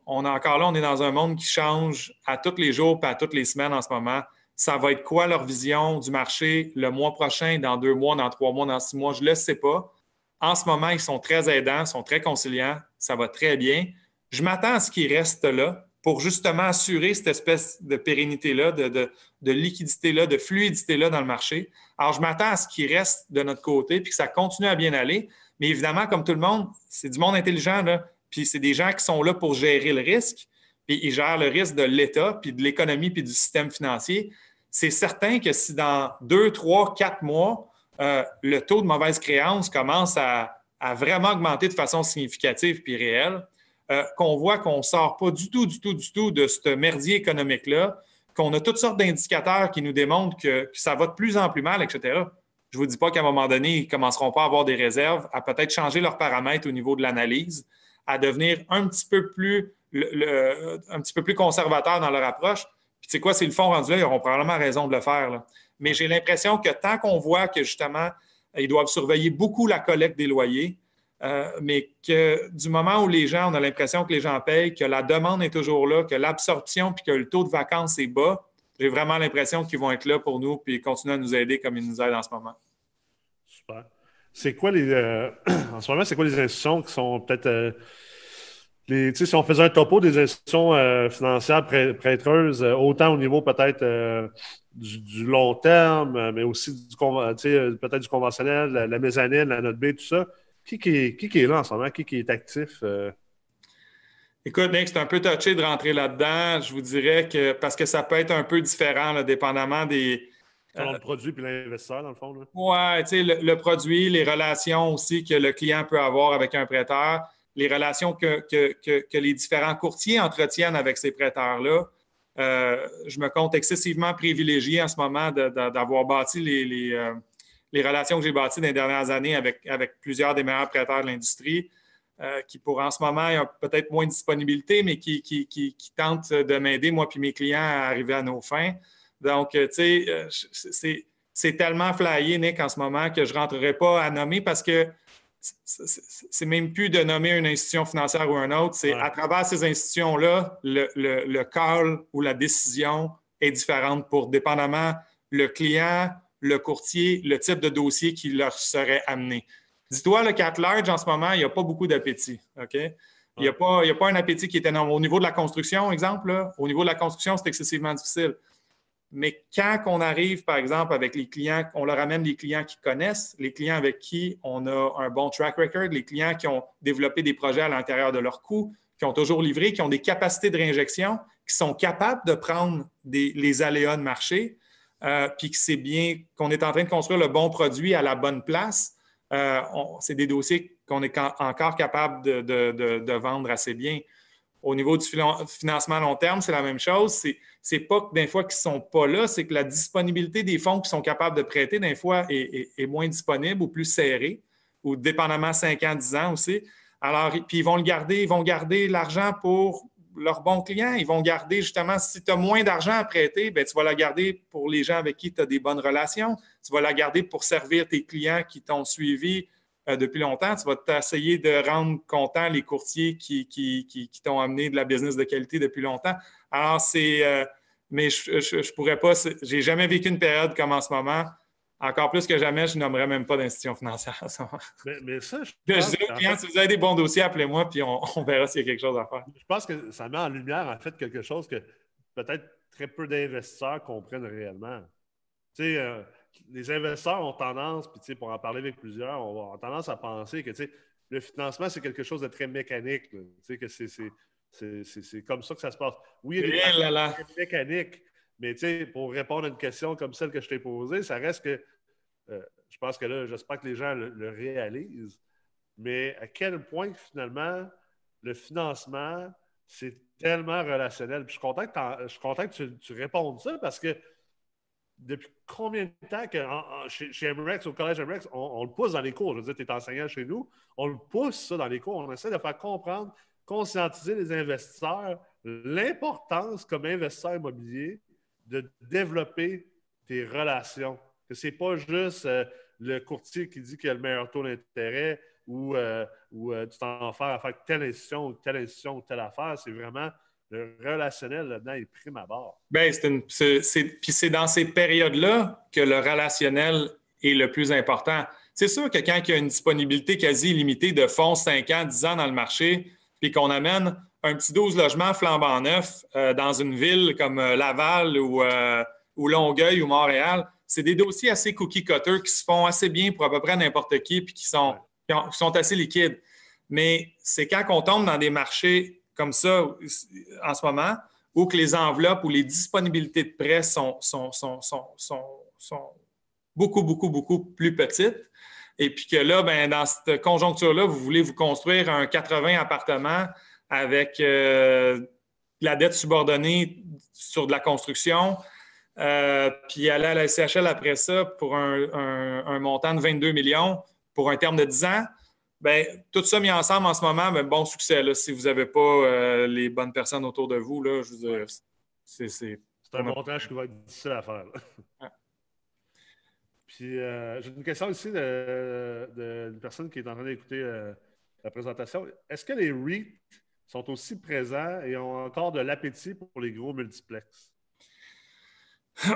on est encore là, on est dans un monde qui change à tous les jours et à toutes les semaines en ce moment ça va être quoi leur vision du marché le mois prochain, dans deux mois, dans trois mois, dans six mois? Je ne le sais pas. En ce moment, ils sont très aidants, sont très conciliants, ça va très bien. Je m'attends à ce qu'ils restent là pour justement assurer cette espèce de pérennité-là, de, liquidité-là, de fluidité-là dans le marché. Alors, je m'attends à ce qu'ils restent de notre côté puis que ça continue à bien aller. Mais évidemment, comme tout le monde, c'est du monde intelligent, là, puis c'est des gens qui sont là pour gérer le risque, puis ils gèrent le risque de l'État, puis de l'économie, puis du système financier c'est certain que si dans deux, trois, quatre mois, euh, le taux de mauvaise créance commence à, vraiment augmenter de façon significative puis réelle, euh, qu'on voit qu'on ne sort pas du tout, du tout, du tout de ce merdier économique-là, qu'on a toutes sortes d'indicateurs qui nous démontrent que, ça va de plus en plus mal, etc. Je ne vous dis pas qu'à un moment donné, ils ne commenceront pas à avoir des réserves, à peut-être changer leurs paramètres au niveau de l'analyse, à devenir un petit peu plus, un petit peu plus conservateurs dans leur approche tu sais quoi, c'est le fond rendu là, ils auront probablement raison de le faire. Mais j'ai l'impression que tant qu'on voit que justement, ils doivent surveiller beaucoup la collecte des loyers, euh, mais que du moment où les gens, on a l'impression que les gens payent, que la demande est toujours là, que l'absorption puis que le taux de vacances est bas, j'ai vraiment l'impression qu'ils vont être là pour nous puis continuer à nous aider comme ils nous aident en ce moment. Super. C'est quoi les. Euh, en ce moment, c'est quoi les institutions qui sont peut-être. Euh, si on faisait un topo des institutions euh, financières prêtreuses, euh, autant au niveau peut-être euh, du, long terme, mais aussi du, peut-être du conventionnel, la, mezzanine, la note B, tout ça, qui, qui, est là en ce moment? Qui, qui est actif? Écoute, Nick, c'est un peu touché de rentrer là-dedans. Je vous dirais que parce que ça peut être un peu différent, dépendamment des. le produit puis l'investisseur, dans le fond. Oui, tu sais, le, produit, les relations aussi que le client peut avoir avec un prêteur les relations que, les différents courtiers entretiennent avec ces prêteurs-là. Euh, je me compte excessivement privilégié en ce moment d'avoir bâti euh, les, relations que j'ai bâties dans les dernières années avec, plusieurs des meilleurs prêteurs de l'industrie, euh, qui pour en ce moment ont peut-être moins de disponibilité, mais qui, tentent de m'aider, moi puis mes clients, à arriver à nos fins. Donc, tu sais, c'est tellement flyé, Nick, en ce moment, que je ne rentrerai pas à nommer parce que c'est même plus de nommer une institution financière ou un autre, c'est à travers ces institutions-là, le, le, call ou la décision est différente pour dépendamment le client, le courtier, le type de dossier qui leur serait amené. Dis-toi qu'à large, en ce moment, il n'y a pas beaucoup d'appétit. OK? Il n'y a, pas, a pas un appétit qui est énorme. Au niveau de la construction, exemple, au niveau de la construction, c'est excessivement difficile. Mais quand on arrive, par exemple, avec les clients, on leur amène les clients qui connaissent, les clients avec qui on a un bon track record, les clients qui ont développé des projets à l'intérieur de leur coût, qui ont toujours livré, qui ont des capacités de réinjection, qui sont capables de prendre les aléas de marché, euh, puis que c'est bien qu'on est en train de construire le bon produit à la bonne place. Euh, c'est des dossiers qu'on est encore capable de, vendre assez bien. Au niveau du financement à long terme, c'est la même chose. C'est c'est pas que des fois qu'ils ne sont pas là, c'est que la disponibilité des fonds qu'ils sont capables de prêter, des fois, est, moins disponible ou plus serrée, ou dépendamment 5 ans, 10 ans aussi. Alors, puis ils vont le garder, ils vont garder l'argent pour leurs bons clients. Ils vont garder justement, si tu as moins d'argent à prêter, bien, tu vas la garder pour les gens avec qui tu as des bonnes relations. Tu vas la garder pour servir tes clients qui t'ont suivi euh, depuis longtemps. Tu vas essayer de rendre content les courtiers qui, qui, qui, qui t'ont amené de la business de qualité depuis longtemps. Alors, c'est. Euh, mais je ne pourrais pas. J'ai jamais vécu une période comme en ce moment. Encore plus que jamais, je nommerais même pas d'institution financière. mais, mais, ça, je, je dis aux clients, si vous avez des bons dossiers, appelez-moi, puis on, verra s'il y a quelque chose à faire. Je pense que ça met en lumière, en fait, quelque chose que peut-être très peu d'investisseurs comprennent réellement. Tu sais, euh, les investisseurs ont tendance, puis pour en parler avec plusieurs, on a tendance à penser que le financement, c'est quelque chose de très mécanique. Que c'est comme ça que ça se passe. Oui, il y a des mécaniques, mais pour répondre à une question comme celle que je t'ai posée, ça reste que euh, je pense que là, j'espère que les gens le, réalisent, mais à quel point finalement le financement, c'est tellement relationnel. je suis content que, je suis content que tu, tu, répondes ça parce que depuis combien de temps que chez, chez, MREX, au collège MREX, on, le pousse dans les cours? Je veux dire, tu es enseignant chez nous, on le pousse ça dans les cours, on essaie de faire comprendre conscientiser les investisseurs l'importance comme investisseur immobilier de développer tes relations. Que ce n'est pas juste euh, le courtier qui dit qu'il a le meilleur taux d'intérêt ou, euh, euh, tu t'en fais à faire telle institution ou telle institution ou telle affaire. C'est vraiment le relationnel là-dedans est prime à bord. Bien, c'est puis c'est dans ces périodes-là que le relationnel est le plus important. C'est sûr que quand il y a une disponibilité quasi illimitée de fonds 5 ans, 10 ans dans le marché, puis qu'on amène un petit 12 logements flambant neuf euh, dans une ville comme euh, Laval euh, ou, Longueuil ou Montréal, c'est des dossiers assez cookie cutter qui se font assez bien pour à peu près n'importe qui puis qui sont, sont assez liquides. Mais c'est quand on tombe dans des marchés comme ça en ce moment, où que les enveloppes ou les disponibilités de prêts sont, sont, sont beaucoup, beaucoup, beaucoup plus petites, et puis que là, ben, dans cette conjoncture-là, vous voulez vous construire un 80 appartements avec euh, la dette subordonnée sur de la construction, euh, puis aller à la SCHL après ça pour un, montant de 22 millions pour un terme de 10 ans. Bien, tout ça mis ensemble en ce moment, ben, bon succès. Là, si vous n'avez pas euh, les bonnes personnes autour de vous, là, je dire, c'est. C'est un montage qui va être difficile à faire. Puis euh, j'ai une question aussi d'une personne qui est en train d'écouter euh, la présentation. Est-ce que les REIT sont aussi présents et ont encore de l'appétit pour les gros multiplex?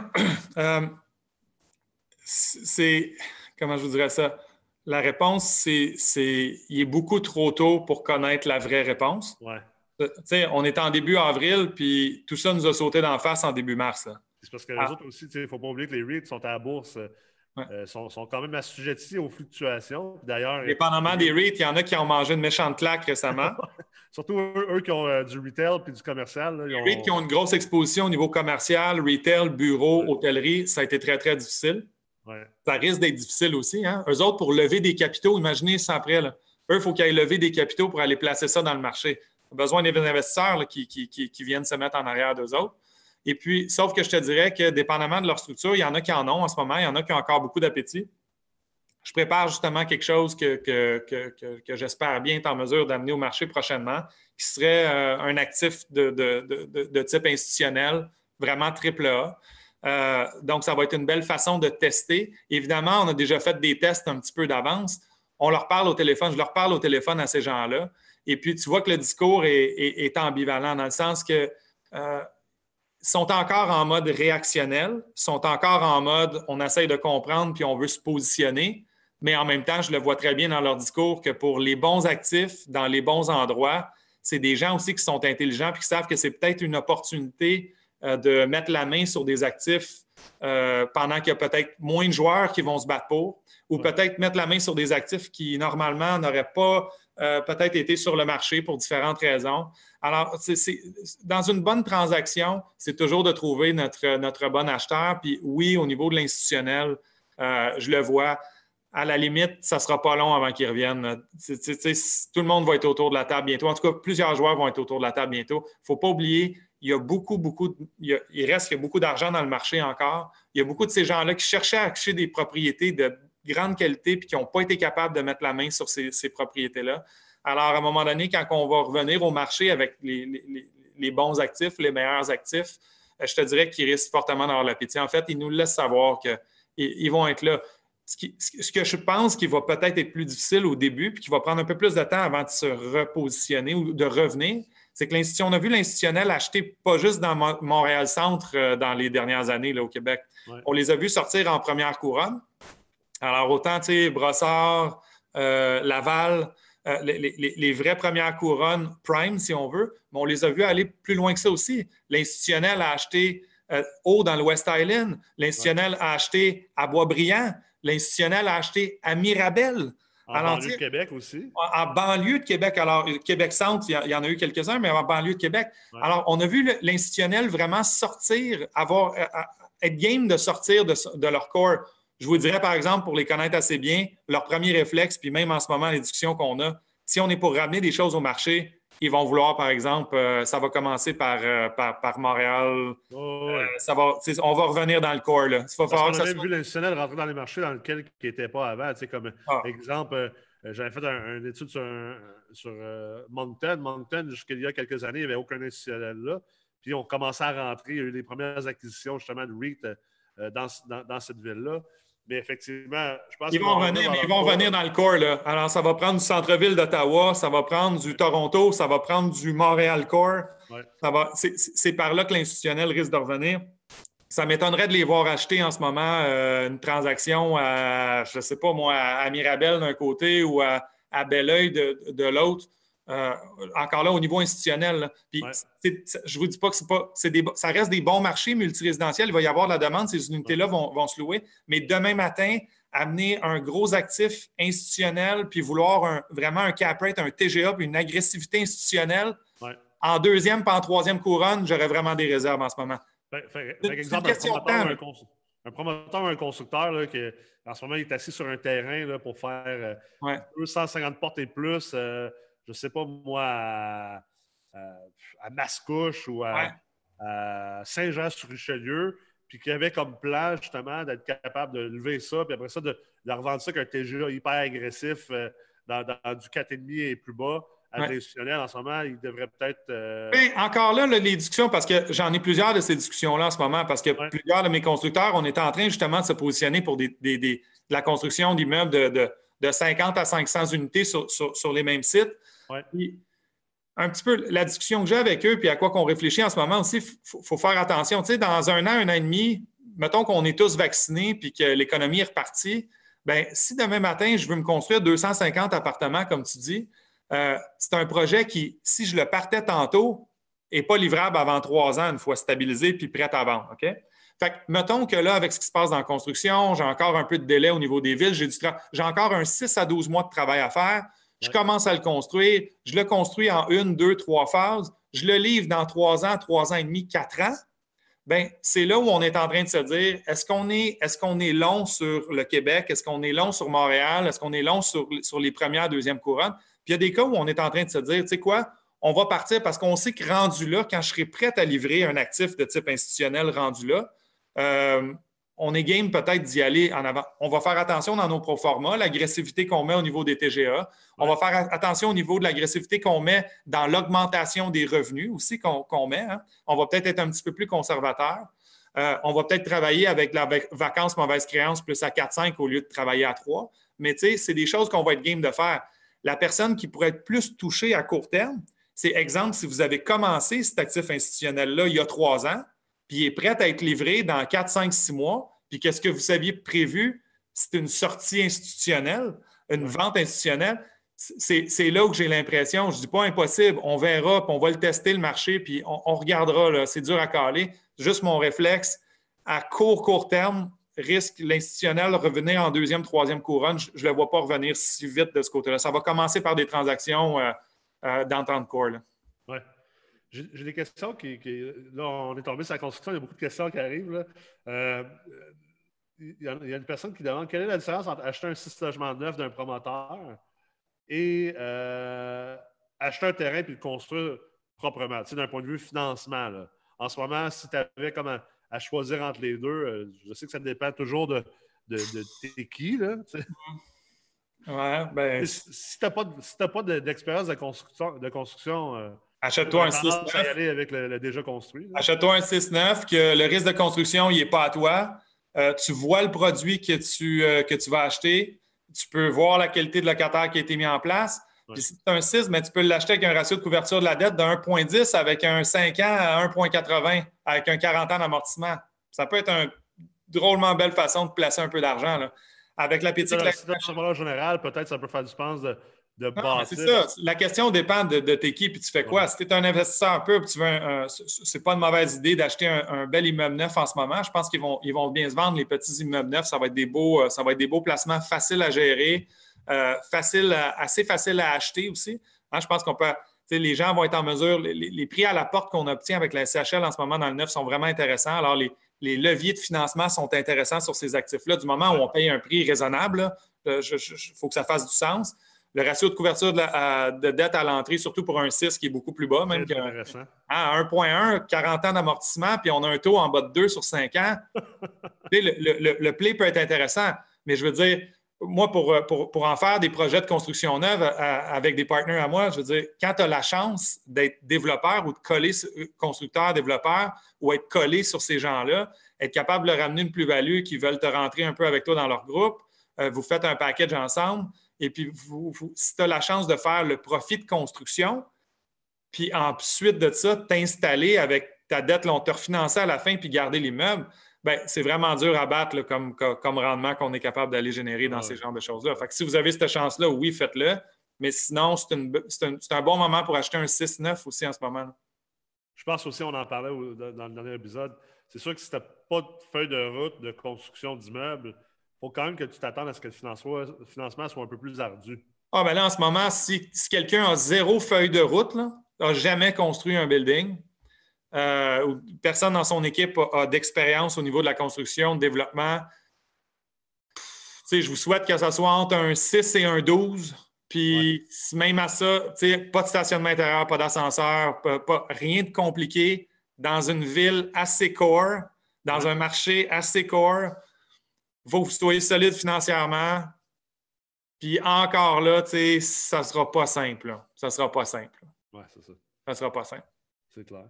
Euh, c'est. Comment je vous dirais ça? La réponse, c'est, c'est il est beaucoup trop tôt pour connaître la vraie réponse. Ouais. on est en début avril, puis tout ça nous a sauté d'en face en début mars. C'est parce que les ah. autres aussi, il ne faut pas oublier que les REIT sont à la bourse euh, sont, quand même assujettis aux fluctuations. D'ailleurs, Dépendamment des rates, il y en a qui ont mangé une méchante claque récemment. Surtout eux, qui ont euh, du retail puis du commercial. les rates qui ont une grosse exposition au niveau commercial, retail, bureau, hôtellerie, ça a été très, très difficile. Ça risque d'être difficile aussi. Hein? Eux autres, pour lever des capitaux, imaginez ça après. Eux, il faut qu'ils aillent lever des capitaux pour aller placer ça dans le marché. A besoin d'investisseurs qui, qui, viennent se mettre en arrière d'eux autres. Et puis, sauf que je te dirais que dépendamment de leur structure, il y en a qui en ont en ce moment, il y en a qui ont encore beaucoup d'appétit. Je prépare justement quelque chose que, j'espère bien être en mesure d'amener au marché prochainement, qui serait euh, un actif de, type institutionnel, vraiment triple A. Euh, donc, ça va être une belle façon de tester. Évidemment, on a déjà fait des tests un petit peu d'avance. on leur parle au téléphone, je leur parle au téléphone à ces gens-là. Et puis, tu vois que le discours est, ambivalent dans le sens que euh, sont encore en mode réactionnel, sont encore en mode on essaye de comprendre puis on veut se positionner. Mais en même temps, je le vois très bien dans leur discours que pour les bons actifs, dans les bons endroits, c'est des gens aussi qui sont intelligents et qui savent que c'est peut-être une opportunité de mettre la main sur des actifs euh, pendant qu'il y a peut-être moins de joueurs qui vont se battre pour, ou peut-être mettre la main sur des actifs qui normalement n'auraient pas euh, peut-être été sur le marché pour différentes raisons. Alors, dans une bonne transaction, c'est toujours de trouver notre, notre bon acheteur. Puis oui, au niveau de l'institutionnel, je le vois à la limite, ça ne sera pas long avant qu'ils reviennent. tout le monde va être autour de la table bientôt. En tout cas, plusieurs joueurs vont être autour de la table bientôt. Il ne faut pas oublier, il y a beaucoup, beaucoup, il, reste beaucoup d'argent dans le marché encore. Il y a beaucoup de ces gens-là qui cherchaient à acheter des propriétés de grande qualité et qui n'ont pas été capables de mettre la main sur ces, propriétés-là. Alors, à un moment donné, quand on va revenir au marché avec les, bons actifs, les meilleurs actifs, euh, je te dirais qu'ils risquent fortement d'avoir l'appétit. En fait, ils nous laissent savoir qu'ils vont être là ce, que je pense qui va peut-être être plus difficile au début, puis qui va prendre un peu plus de temps avant de se repositionner ou de revenir, c'est que l'institution, on a vu l'institutionnel acheter pas juste dans Montréal-Centre euh, dans les dernières années là, au Québec. On les a vus sortir en première couronne. Alors, autant, tu sais, Brossard, euh, Laval, euh, les, vraies premières couronnes prime, si on veut, mais on les a vus aller plus loin que ça aussi. L'institutionnel a acheté haut dans le West Island. L'institutionnel a acheté à Boisbriand l'institutionnel a acheté à Mirabel. En banlieue de Québec aussi. En, banlieue de Québec. Alors, Québec-Centre, il, y en a eu quelques-uns, mais en banlieue de Québec. Alors, on a vu l'institutionnel vraiment sortir, avoir, euh, euh, être game de sortir de, de, leur corps. Je vous dirais, par exemple, pour les connaître assez bien, leur premier réflexe, puis même en ce moment, les discussions qu'on a, si on est pour ramener des choses au marché, ils vont vouloir, par exemple, euh, ça va commencer par, euh, par, Montréal. Euh, ça va, on va revenir dans le corps. Là. on a vu l'institutionnel rentrer dans les marchés dans lesquels il n'était pas avant. Comme ah. exemple, j'avais fait une étude sur, sur Moncton. Moncton, jusqu'il y a quelques années, il n'y avait aucun institutionnel là. Puis on commençait à rentrer. Il y a eu les premières acquisitions justement de REIT dans, dans cette ville-là. Mais effectivement, je pense qu'ils vont, revenir, ils vont venir dans le corps. Là. Alors, ça va prendre du centre-ville d'Ottawa, ça va prendre du Toronto, ça va prendre du Montréal Core. c'est, par là que l'institutionnel risque de revenir. Ça m'étonnerait de les voir acheter en ce moment euh, une transaction à, je ne sais pas moi, à Mirabel d'un côté ou à, à Belleuil de l'autre. Euh, encore là, au niveau institutionnel. Puis, je ne vous dis pas que c'est pas. Des, ça reste des bons marchés multirésidentiels. Il va y avoir de la demande, ces unités-là vont, se louer. Mais demain matin, amener un gros actif institutionnel, puis vouloir vraiment un cap rate, un TGA, puis une agressivité institutionnelle, en deuxième, pas en troisième couronne, j'aurais vraiment des réserves en ce moment. temps. Un, promoteur, un constructeur là, qui, en ce moment, il est assis sur un terrain là, pour faire 250 euh, portes et plus. Euh, je ne sais pas moi, à, Mascouche ou à, Saint-Jean-sur-Richelieu, puis qui avait comme plan justement d'être capable de lever ça, puis après ça, de, de revendre ça qu'un TGA hyper agressif euh, dans, du 4,5 et plus bas. À l'institutionnel, en ce moment, il devrait peut-être. Euh, ben, encore là, les discussions, parce que j'en ai plusieurs de ces discussions-là en ce moment, parce que plusieurs de mes constructeurs, on est en train justement de se positionner pour des, de la construction d'immeubles de, de, 50 à 500 unités sur les mêmes sites un petit peu la discussion que j'ai avec eux, puis à quoi qu'on réfléchit en ce moment aussi, il faut, faire attention. Tu sais, dans un an, un an et demi, mettons qu'on est tous vaccinés puis que l'économie est repartie, bien, si demain matin, je veux me construire 250 appartements, comme tu dis, euh, c'est un projet qui, si je le partais tantôt, n'est pas livrable avant trois ans, une fois stabilisé puis prêt à vendre. OK? Fait que, mettons que là, avec ce qui se passe dans la construction, j'ai encore un peu de délai au niveau des villes, j'ai encore un 6 à 12 mois de travail à faire je commence à le construire, je le construis en une, deux, trois phases, je le livre dans trois ans, trois ans et demi, quatre ans. Bien, c'est là où on est en train de se dire est-ce qu'on est, est, est long sur le Québec, est-ce qu'on est long sur Montréal, est-ce qu'on est long sur, sur les premières, deuxièmes couronnes? Puis il y a des cas où on est en train de se dire tu sais quoi, on va partir parce qu'on sait que rendu là, quand je serai prêt à livrer un actif de type institutionnel rendu là, euh, on est game peut-être d'y aller en avant. On va faire attention dans nos proformas, l'agressivité qu'on met au niveau des TGA. On va faire attention au niveau de l'agressivité qu'on met dans l'augmentation des revenus aussi qu'on met. Hein. On va peut-être être un petit peu plus conservateur. Euh, on va peut-être travailler avec la vacance mauvaise créance plus à 4-5 au lieu de travailler à 3. mais c'est des choses qu'on va être game de faire. La personne qui pourrait être plus touchée à court terme, c'est exemple, si vous avez commencé cet actif institutionnel-là il y a trois ans, puis il est prêt à être livré dans quatre, cinq, six mois, puis qu'est-ce que vous aviez prévu? C'est une sortie institutionnelle, une vente institutionnelle. C'est là où j'ai l'impression, je ne dis pas impossible, on verra, puis on va le tester le marché, puis on, regardera, c'est dur à caler. Juste mon réflexe, à court, court terme, risque l'institutionnel revenir en deuxième, troisième couronne. Je ne le vois pas revenir si vite de ce côté-là. Ça va commencer par des transactions euh, euh, d'entente. Oui. J'ai des questions qui, Là, on est tombé sur la construction, il y a beaucoup de questions qui arrivent. Euh, il, y a, une personne qui demande quelle est la différence entre acheter un site logement neuf d'un promoteur et acheter un terrain puis le construire proprement, tu sais, d'un point de vue financement. En ce moment, si tu avais comme à choisir entre les deux. Euh, je sais que ça dépend toujours de, de, t'es qui, là. Ouais, ben... Si tu n'as pas, d'expérience de construction, de construction euh, Achète-toi un 6-9. avec le, déjà construit. Achète-toi un 6-9 que le risque de construction, il n'est pas à toi. Euh, tu vois le produit que tu, que tu vas acheter. Tu peux voir la qualité de locataire qui a été mis en place. Puis si c'est un 6, mais tu peux l'acheter avec un ratio de couverture de la dette de 1,10 avec un 5 ans à 1,80 avec un 40 ans d'amortissement. Ça peut être une drôlement belle façon de placer un peu d'argent. Avec l'appétit... Si tu général, peut-être ça peut faire du sens de, de C'est ça. La question dépend de, de tes qui, puis tu fais quoi? Si tu es un investisseur peu, puis tu veux un, c'est pas une mauvaise idée d'acheter un, bel immeuble neuf en ce moment. Je pense qu'ils vont, ils vont bien se vendre, les petits immeubles neufs. Ça va être des beaux, ça va être des beaux placements faciles à gérer. Euh, facile, assez facile à acheter aussi. Hein, je pense qu'on peut. Les gens vont être en mesure, les, prix à la porte qu'on obtient avec la SHL en ce moment dans le neuf sont vraiment intéressants. Alors, les, leviers de financement sont intéressants sur ces actifs-là. Du moment où on paye un prix raisonnable, il euh, faut que ça fasse du sens. Le ratio de couverture de, dette à l'entrée, surtout pour un 6 qui est beaucoup plus bas, même à 1,1, 40 ans d'amortissement, puis on a un taux en bas de 2 sur 5 ans. le, le, play peut être intéressant, mais je veux dire, moi, euh, pour, pour, en faire des projets de construction neuve euh, avec des partenaires à moi, je veux dire, quand tu as la chance d'être développeur ou de coller euh, constructeur, développeur ou être collé sur ces gens-là, être capable de leur ramener une plus-value qui veulent te rentrer un peu avec toi dans leur groupe, vous faites un package ensemble et puis vous, si tu as la chance de faire le profit de construction, puis ensuite de ça, t'installer avec ta dette, là, on te refinancer à la fin puis garder l'immeuble, ben, c'est vraiment dur à battre comme, comme, rendement qu'on est capable d'aller générer dans ces genres de choses-là. Fait que si vous avez cette chance-là, oui, faites-le. Mais sinon, c'est un, bon moment pour acheter un 6-9 aussi en ce moment. Je pense aussi, on en parlait dans le dernier épisode, c'est sûr que si tu n'as pas de feuille de route de construction d'immeubles, il faut quand même que tu t'attendes à ce que le financement soit un peu plus ardu. Ah, ben là, en ce moment, si, quelqu'un a zéro feuille de route, n'a jamais construit un building, euh, personne dans son équipe a, d'expérience au niveau de la construction, de développement. je vous souhaite que ça soit entre un 6 et un 12. Puis même à ça, pas de stationnement intérieur, pas d'ascenseur, pas, rien de compliqué. Dans une ville assez core, dans un marché assez core, faut que vous soyez solide financièrement. Puis encore là, ça ne sera pas simple. Ça ne sera pas simple. Oui, c'est ça. Ça ne sera pas simple. C'est clair.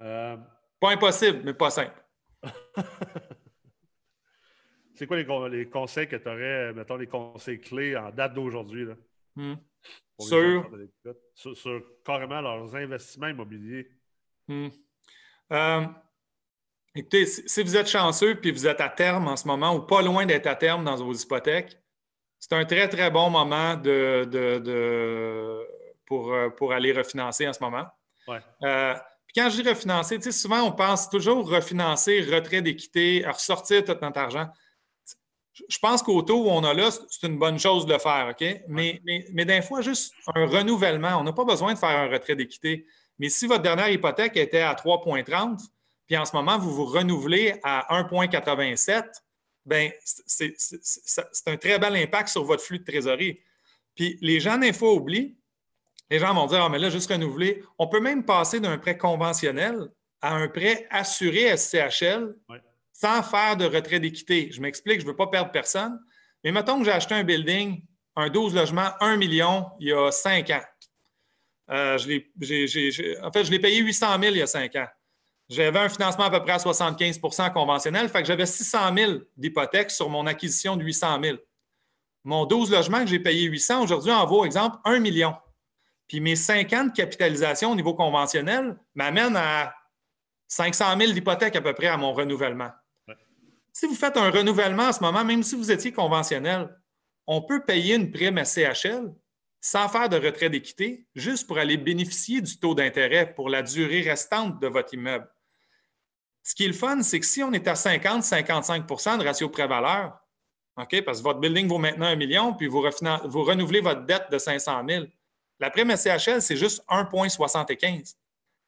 Euh, pas impossible, mais pas simple. C'est quoi les, conseils que tu aurais, mettons, les conseils clés en date d'aujourd'hui? Hmm. Sur... Sur, carrément leurs investissements immobiliers. Hmm. Euh, écoutez, si, vous êtes chanceux puis vous êtes à terme en ce moment ou pas loin d'être à terme dans vos hypothèques, c'est un très, très bon moment de, pour, euh, pour aller refinancer en ce moment. Ouais quand je dis refinancer, souvent on pense toujours refinancer, retrait d'équité, ressortir tout notre argent. Je pense qu'au taux où on a là, c'est une bonne chose de le faire, OK? Mais, mais, mais d'un fois, juste un renouvellement. On n'a pas besoin de faire un retrait d'équité. Mais si votre dernière hypothèque était à 3,30, puis en ce moment, vous vous renouvelez à 1,87, bien, c'est un très bel impact sur votre flux de trésorerie. Puis les gens, d'un fois, oublient les gens vont dire Ah, mais là, juste renouveler. On peut même passer d'un prêt conventionnel à un prêt assuré SCHL sans faire de retrait d'équité. Je m'explique, je ne veux pas perdre personne. Mais mettons que j'ai acheté un building, un 12 logements, 1 million, il y a 5 ans. Euh, je en fait, je l'ai payé 800 000 il y a 5 ans. J'avais un financement à peu près à 75% conventionnel, fait que j'avais 600 000 d'hypothèque sur mon acquisition de 800 000. mon 12 logements que j'ai payé 800, aujourd'hui en vaut, exemple, 1 million. Puis mes 5 ans de capitalisation au niveau conventionnel m'amènent à 500 000 d'hypothèques à peu près à mon renouvellement. Si vous faites un renouvellement en ce moment, même si vous étiez conventionnel, on peut payer une prime à CHL sans faire de retrait d'équité, juste pour aller bénéficier du taux d'intérêt pour la durée restante de votre immeuble. Ce qui est le fun, c'est que si on est à 50-55% de ratio pré-valeur, OK, parce que votre building vaut maintenant un million, puis vous, vous renouvelez votre dette de 500 000, la prime SCHL, c'est juste 1,75.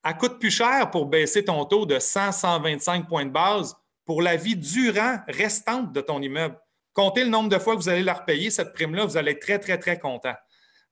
Elle coûte plus cher pour baisser ton taux de 100-125 points de base pour la vie durant restante de ton immeuble. Comptez le nombre de fois que vous allez la repayer, cette prime-là, vous allez être très, très, très content.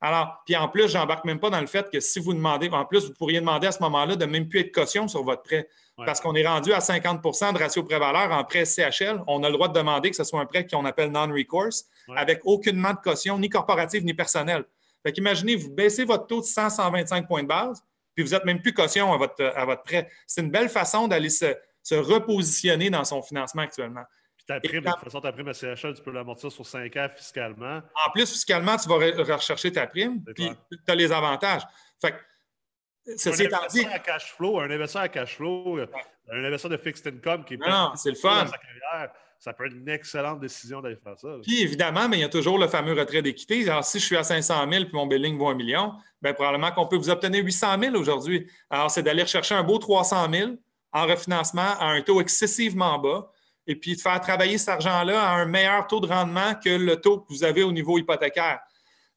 Alors, puis en plus, je n'embarque même pas dans le fait que si vous demandez, en plus, vous pourriez demander à ce moment-là de même plus être caution sur votre prêt. Parce qu'on est rendu à 50% de ratio pré-valeur en prêt CHL. On a le droit de demander que ce soit un prêt qu'on appelle non-recourse, avec aucunement de caution, ni corporative, ni personnelle. Fait qu'imaginez, vous baissez votre taux de 100, 125 points de base, puis vous n'êtes même plus caution à votre, à votre prêt. C'est une belle façon d'aller se, se repositionner dans son financement actuellement. Puis ta prime, de toute façon, ta prime à CHL, tu peux l'amortir sur 5 ans fiscalement. En plus, fiscalement, tu vas rechercher ta prime, puis tu as les avantages. Fait que, ceci un investisseur à cash flow, un investisseur à cash flow, un investisseur de fixed income qui est non, c'est le fun. sa carrière, ça peut être une excellente décision d'aller faire ça. Puis évidemment, mais il y a toujours le fameux retrait d'équité. Alors, si je suis à 500 000 puis mon billing vaut un million, bien, probablement qu'on peut vous obtenir 800 000 aujourd'hui. Alors, c'est d'aller rechercher un beau 300 000 en refinancement à un taux excessivement bas et puis de faire travailler cet argent-là à un meilleur taux de rendement que le taux que vous avez au niveau hypothécaire.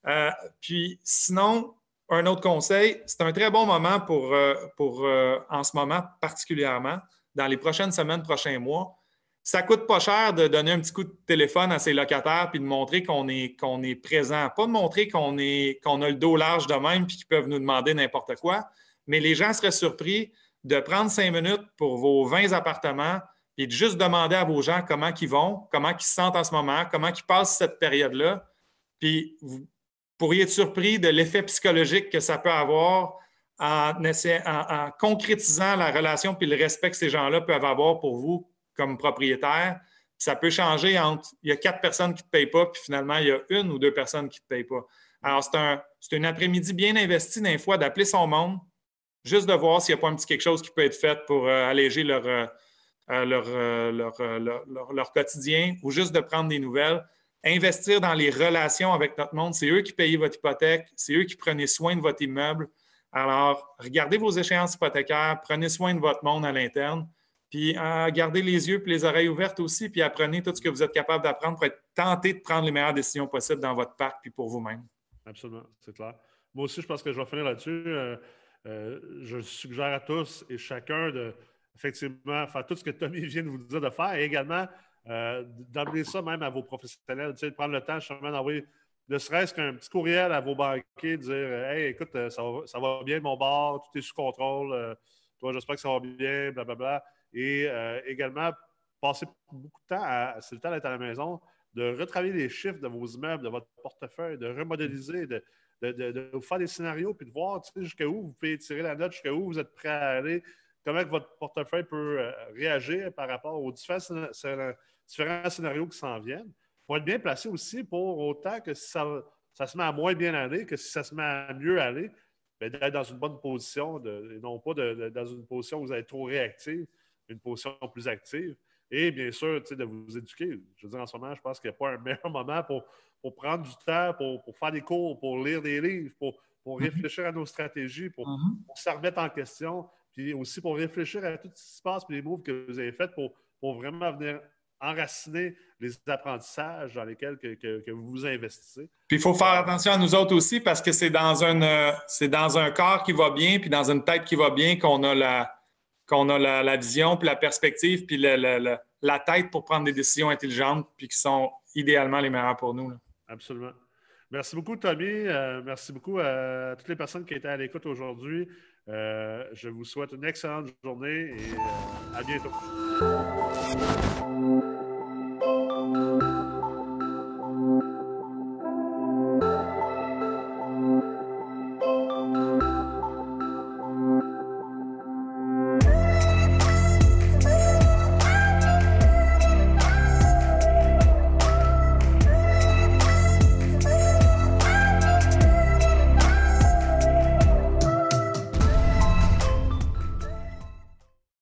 Euh, puis sinon, un autre conseil, c'est un très bon moment pour, euh, pour euh, en ce moment particulièrement, dans les prochaines semaines, prochains mois. Ça ne coûte pas cher de donner un petit coup de téléphone à ses locataires puis de montrer qu'on est, est présent. Pas de montrer qu'on, qu'on a le dos large de même puis qu'ils peuvent nous demander n'importe quoi, mais les gens seraient surpris de prendre cinq minutes pour vos 20 appartements et de juste demander à vos gens comment ils vont, comment ils se sentent en ce moment, comment ils passent cette période-là. Puis vous pourriez être surpris de l'effet psychologique que ça peut avoir en, concrétisant la relation puis le respect que ces gens-là peuvent avoir pour vous comme propriétaire. Ça peut changer entre il y a quatre personnes qui ne te payent pas, puis finalement, il y a une ou deux personnes qui ne te payent pas. Alors, c'est un, un après-midi bien investi d'un fois d'appeler son monde, juste de voir s'il n'y a pas un petit quelque chose qui peut être fait pour euh, alléger leur, euh, euh, leur, leur, quotidien ou juste de prendre des nouvelles. Investir dans les relations avec notre monde, c'est eux qui payent votre hypothèque, c'est eux qui prenaient soin de votre immeuble. Alors, regardez vos échéances hypothécaires, prenez soin de votre monde à l'interne, puis gardez les yeux et les oreilles ouvertes aussi, puis apprenez tout ce que vous êtes capable d'apprendre pour être tenté de prendre les meilleures décisions possibles dans votre parc puis pour vous-même. Absolument, c'est clair. Moi aussi, je pense que je vais finir là-dessus. Euh, je suggère à tous et chacun de effectivement faire tout ce que Tommy vient de vous dire de faire et également euh, d'amener ça même à vos professionnels, de prendre le temps justement d'envoyer ne serait-ce qu'un petit courriel à vos banquiers, de dire Hey, écoute, euh, ça va, bien mon bar, tout est sous contrôle, toi, j'espère que ça va bien, blablabla. Et également, passer beaucoup de temps, à, c'est le temps d'être à la maison, de retravailler les chiffres de vos immeubles, de votre portefeuille, de remodéliser, de, de, vous faire des scénarios puis de voir jusqu'à où vous pouvez tirer la note, jusqu'à où vous êtes prêt à aller, comment votre portefeuille peut euh, réagir par rapport aux différents, scénarios qui s'en viennent. Il faut être bien placé aussi pour autant que si ça, ça, se met à moins bien aller, que si ça se met à mieux aller, ben, d'être dans une bonne position et non pas dans une position où vous êtes trop réactif, une position plus active. Et bien sûr, de vous éduquer. Je veux dire, en ce moment, je pense qu'il n'y a pas un meilleur moment pour pour prendre du temps, pour, faire des cours, pour lire des livres, pour, pour mhm. réfléchir à nos stratégies, pour, mhm. se remettre en question, puis aussi pour réfléchir à tout ce qui se passe, puis les moves que vous avez faits pour, pour vraiment venir enraciner les apprentissages dans lesquels que, vous vous investissez. Puis il faut faire attention à nous autres aussi parce que c'est dans un euh, c'est dans un corps qui va bien, puis dans une tête qui va bien qu'on a la qu'on a la, vision, puis la perspective, puis la, la, tête pour prendre des décisions intelligentes, puis qui sont idéalement les meilleures pour nous. Absolument. Merci beaucoup, Tommy. Euh, merci beaucoup à toutes les personnes qui étaient à l'écoute aujourd'hui. Euh, je vous souhaite une excellente journée et euh, à bientôt.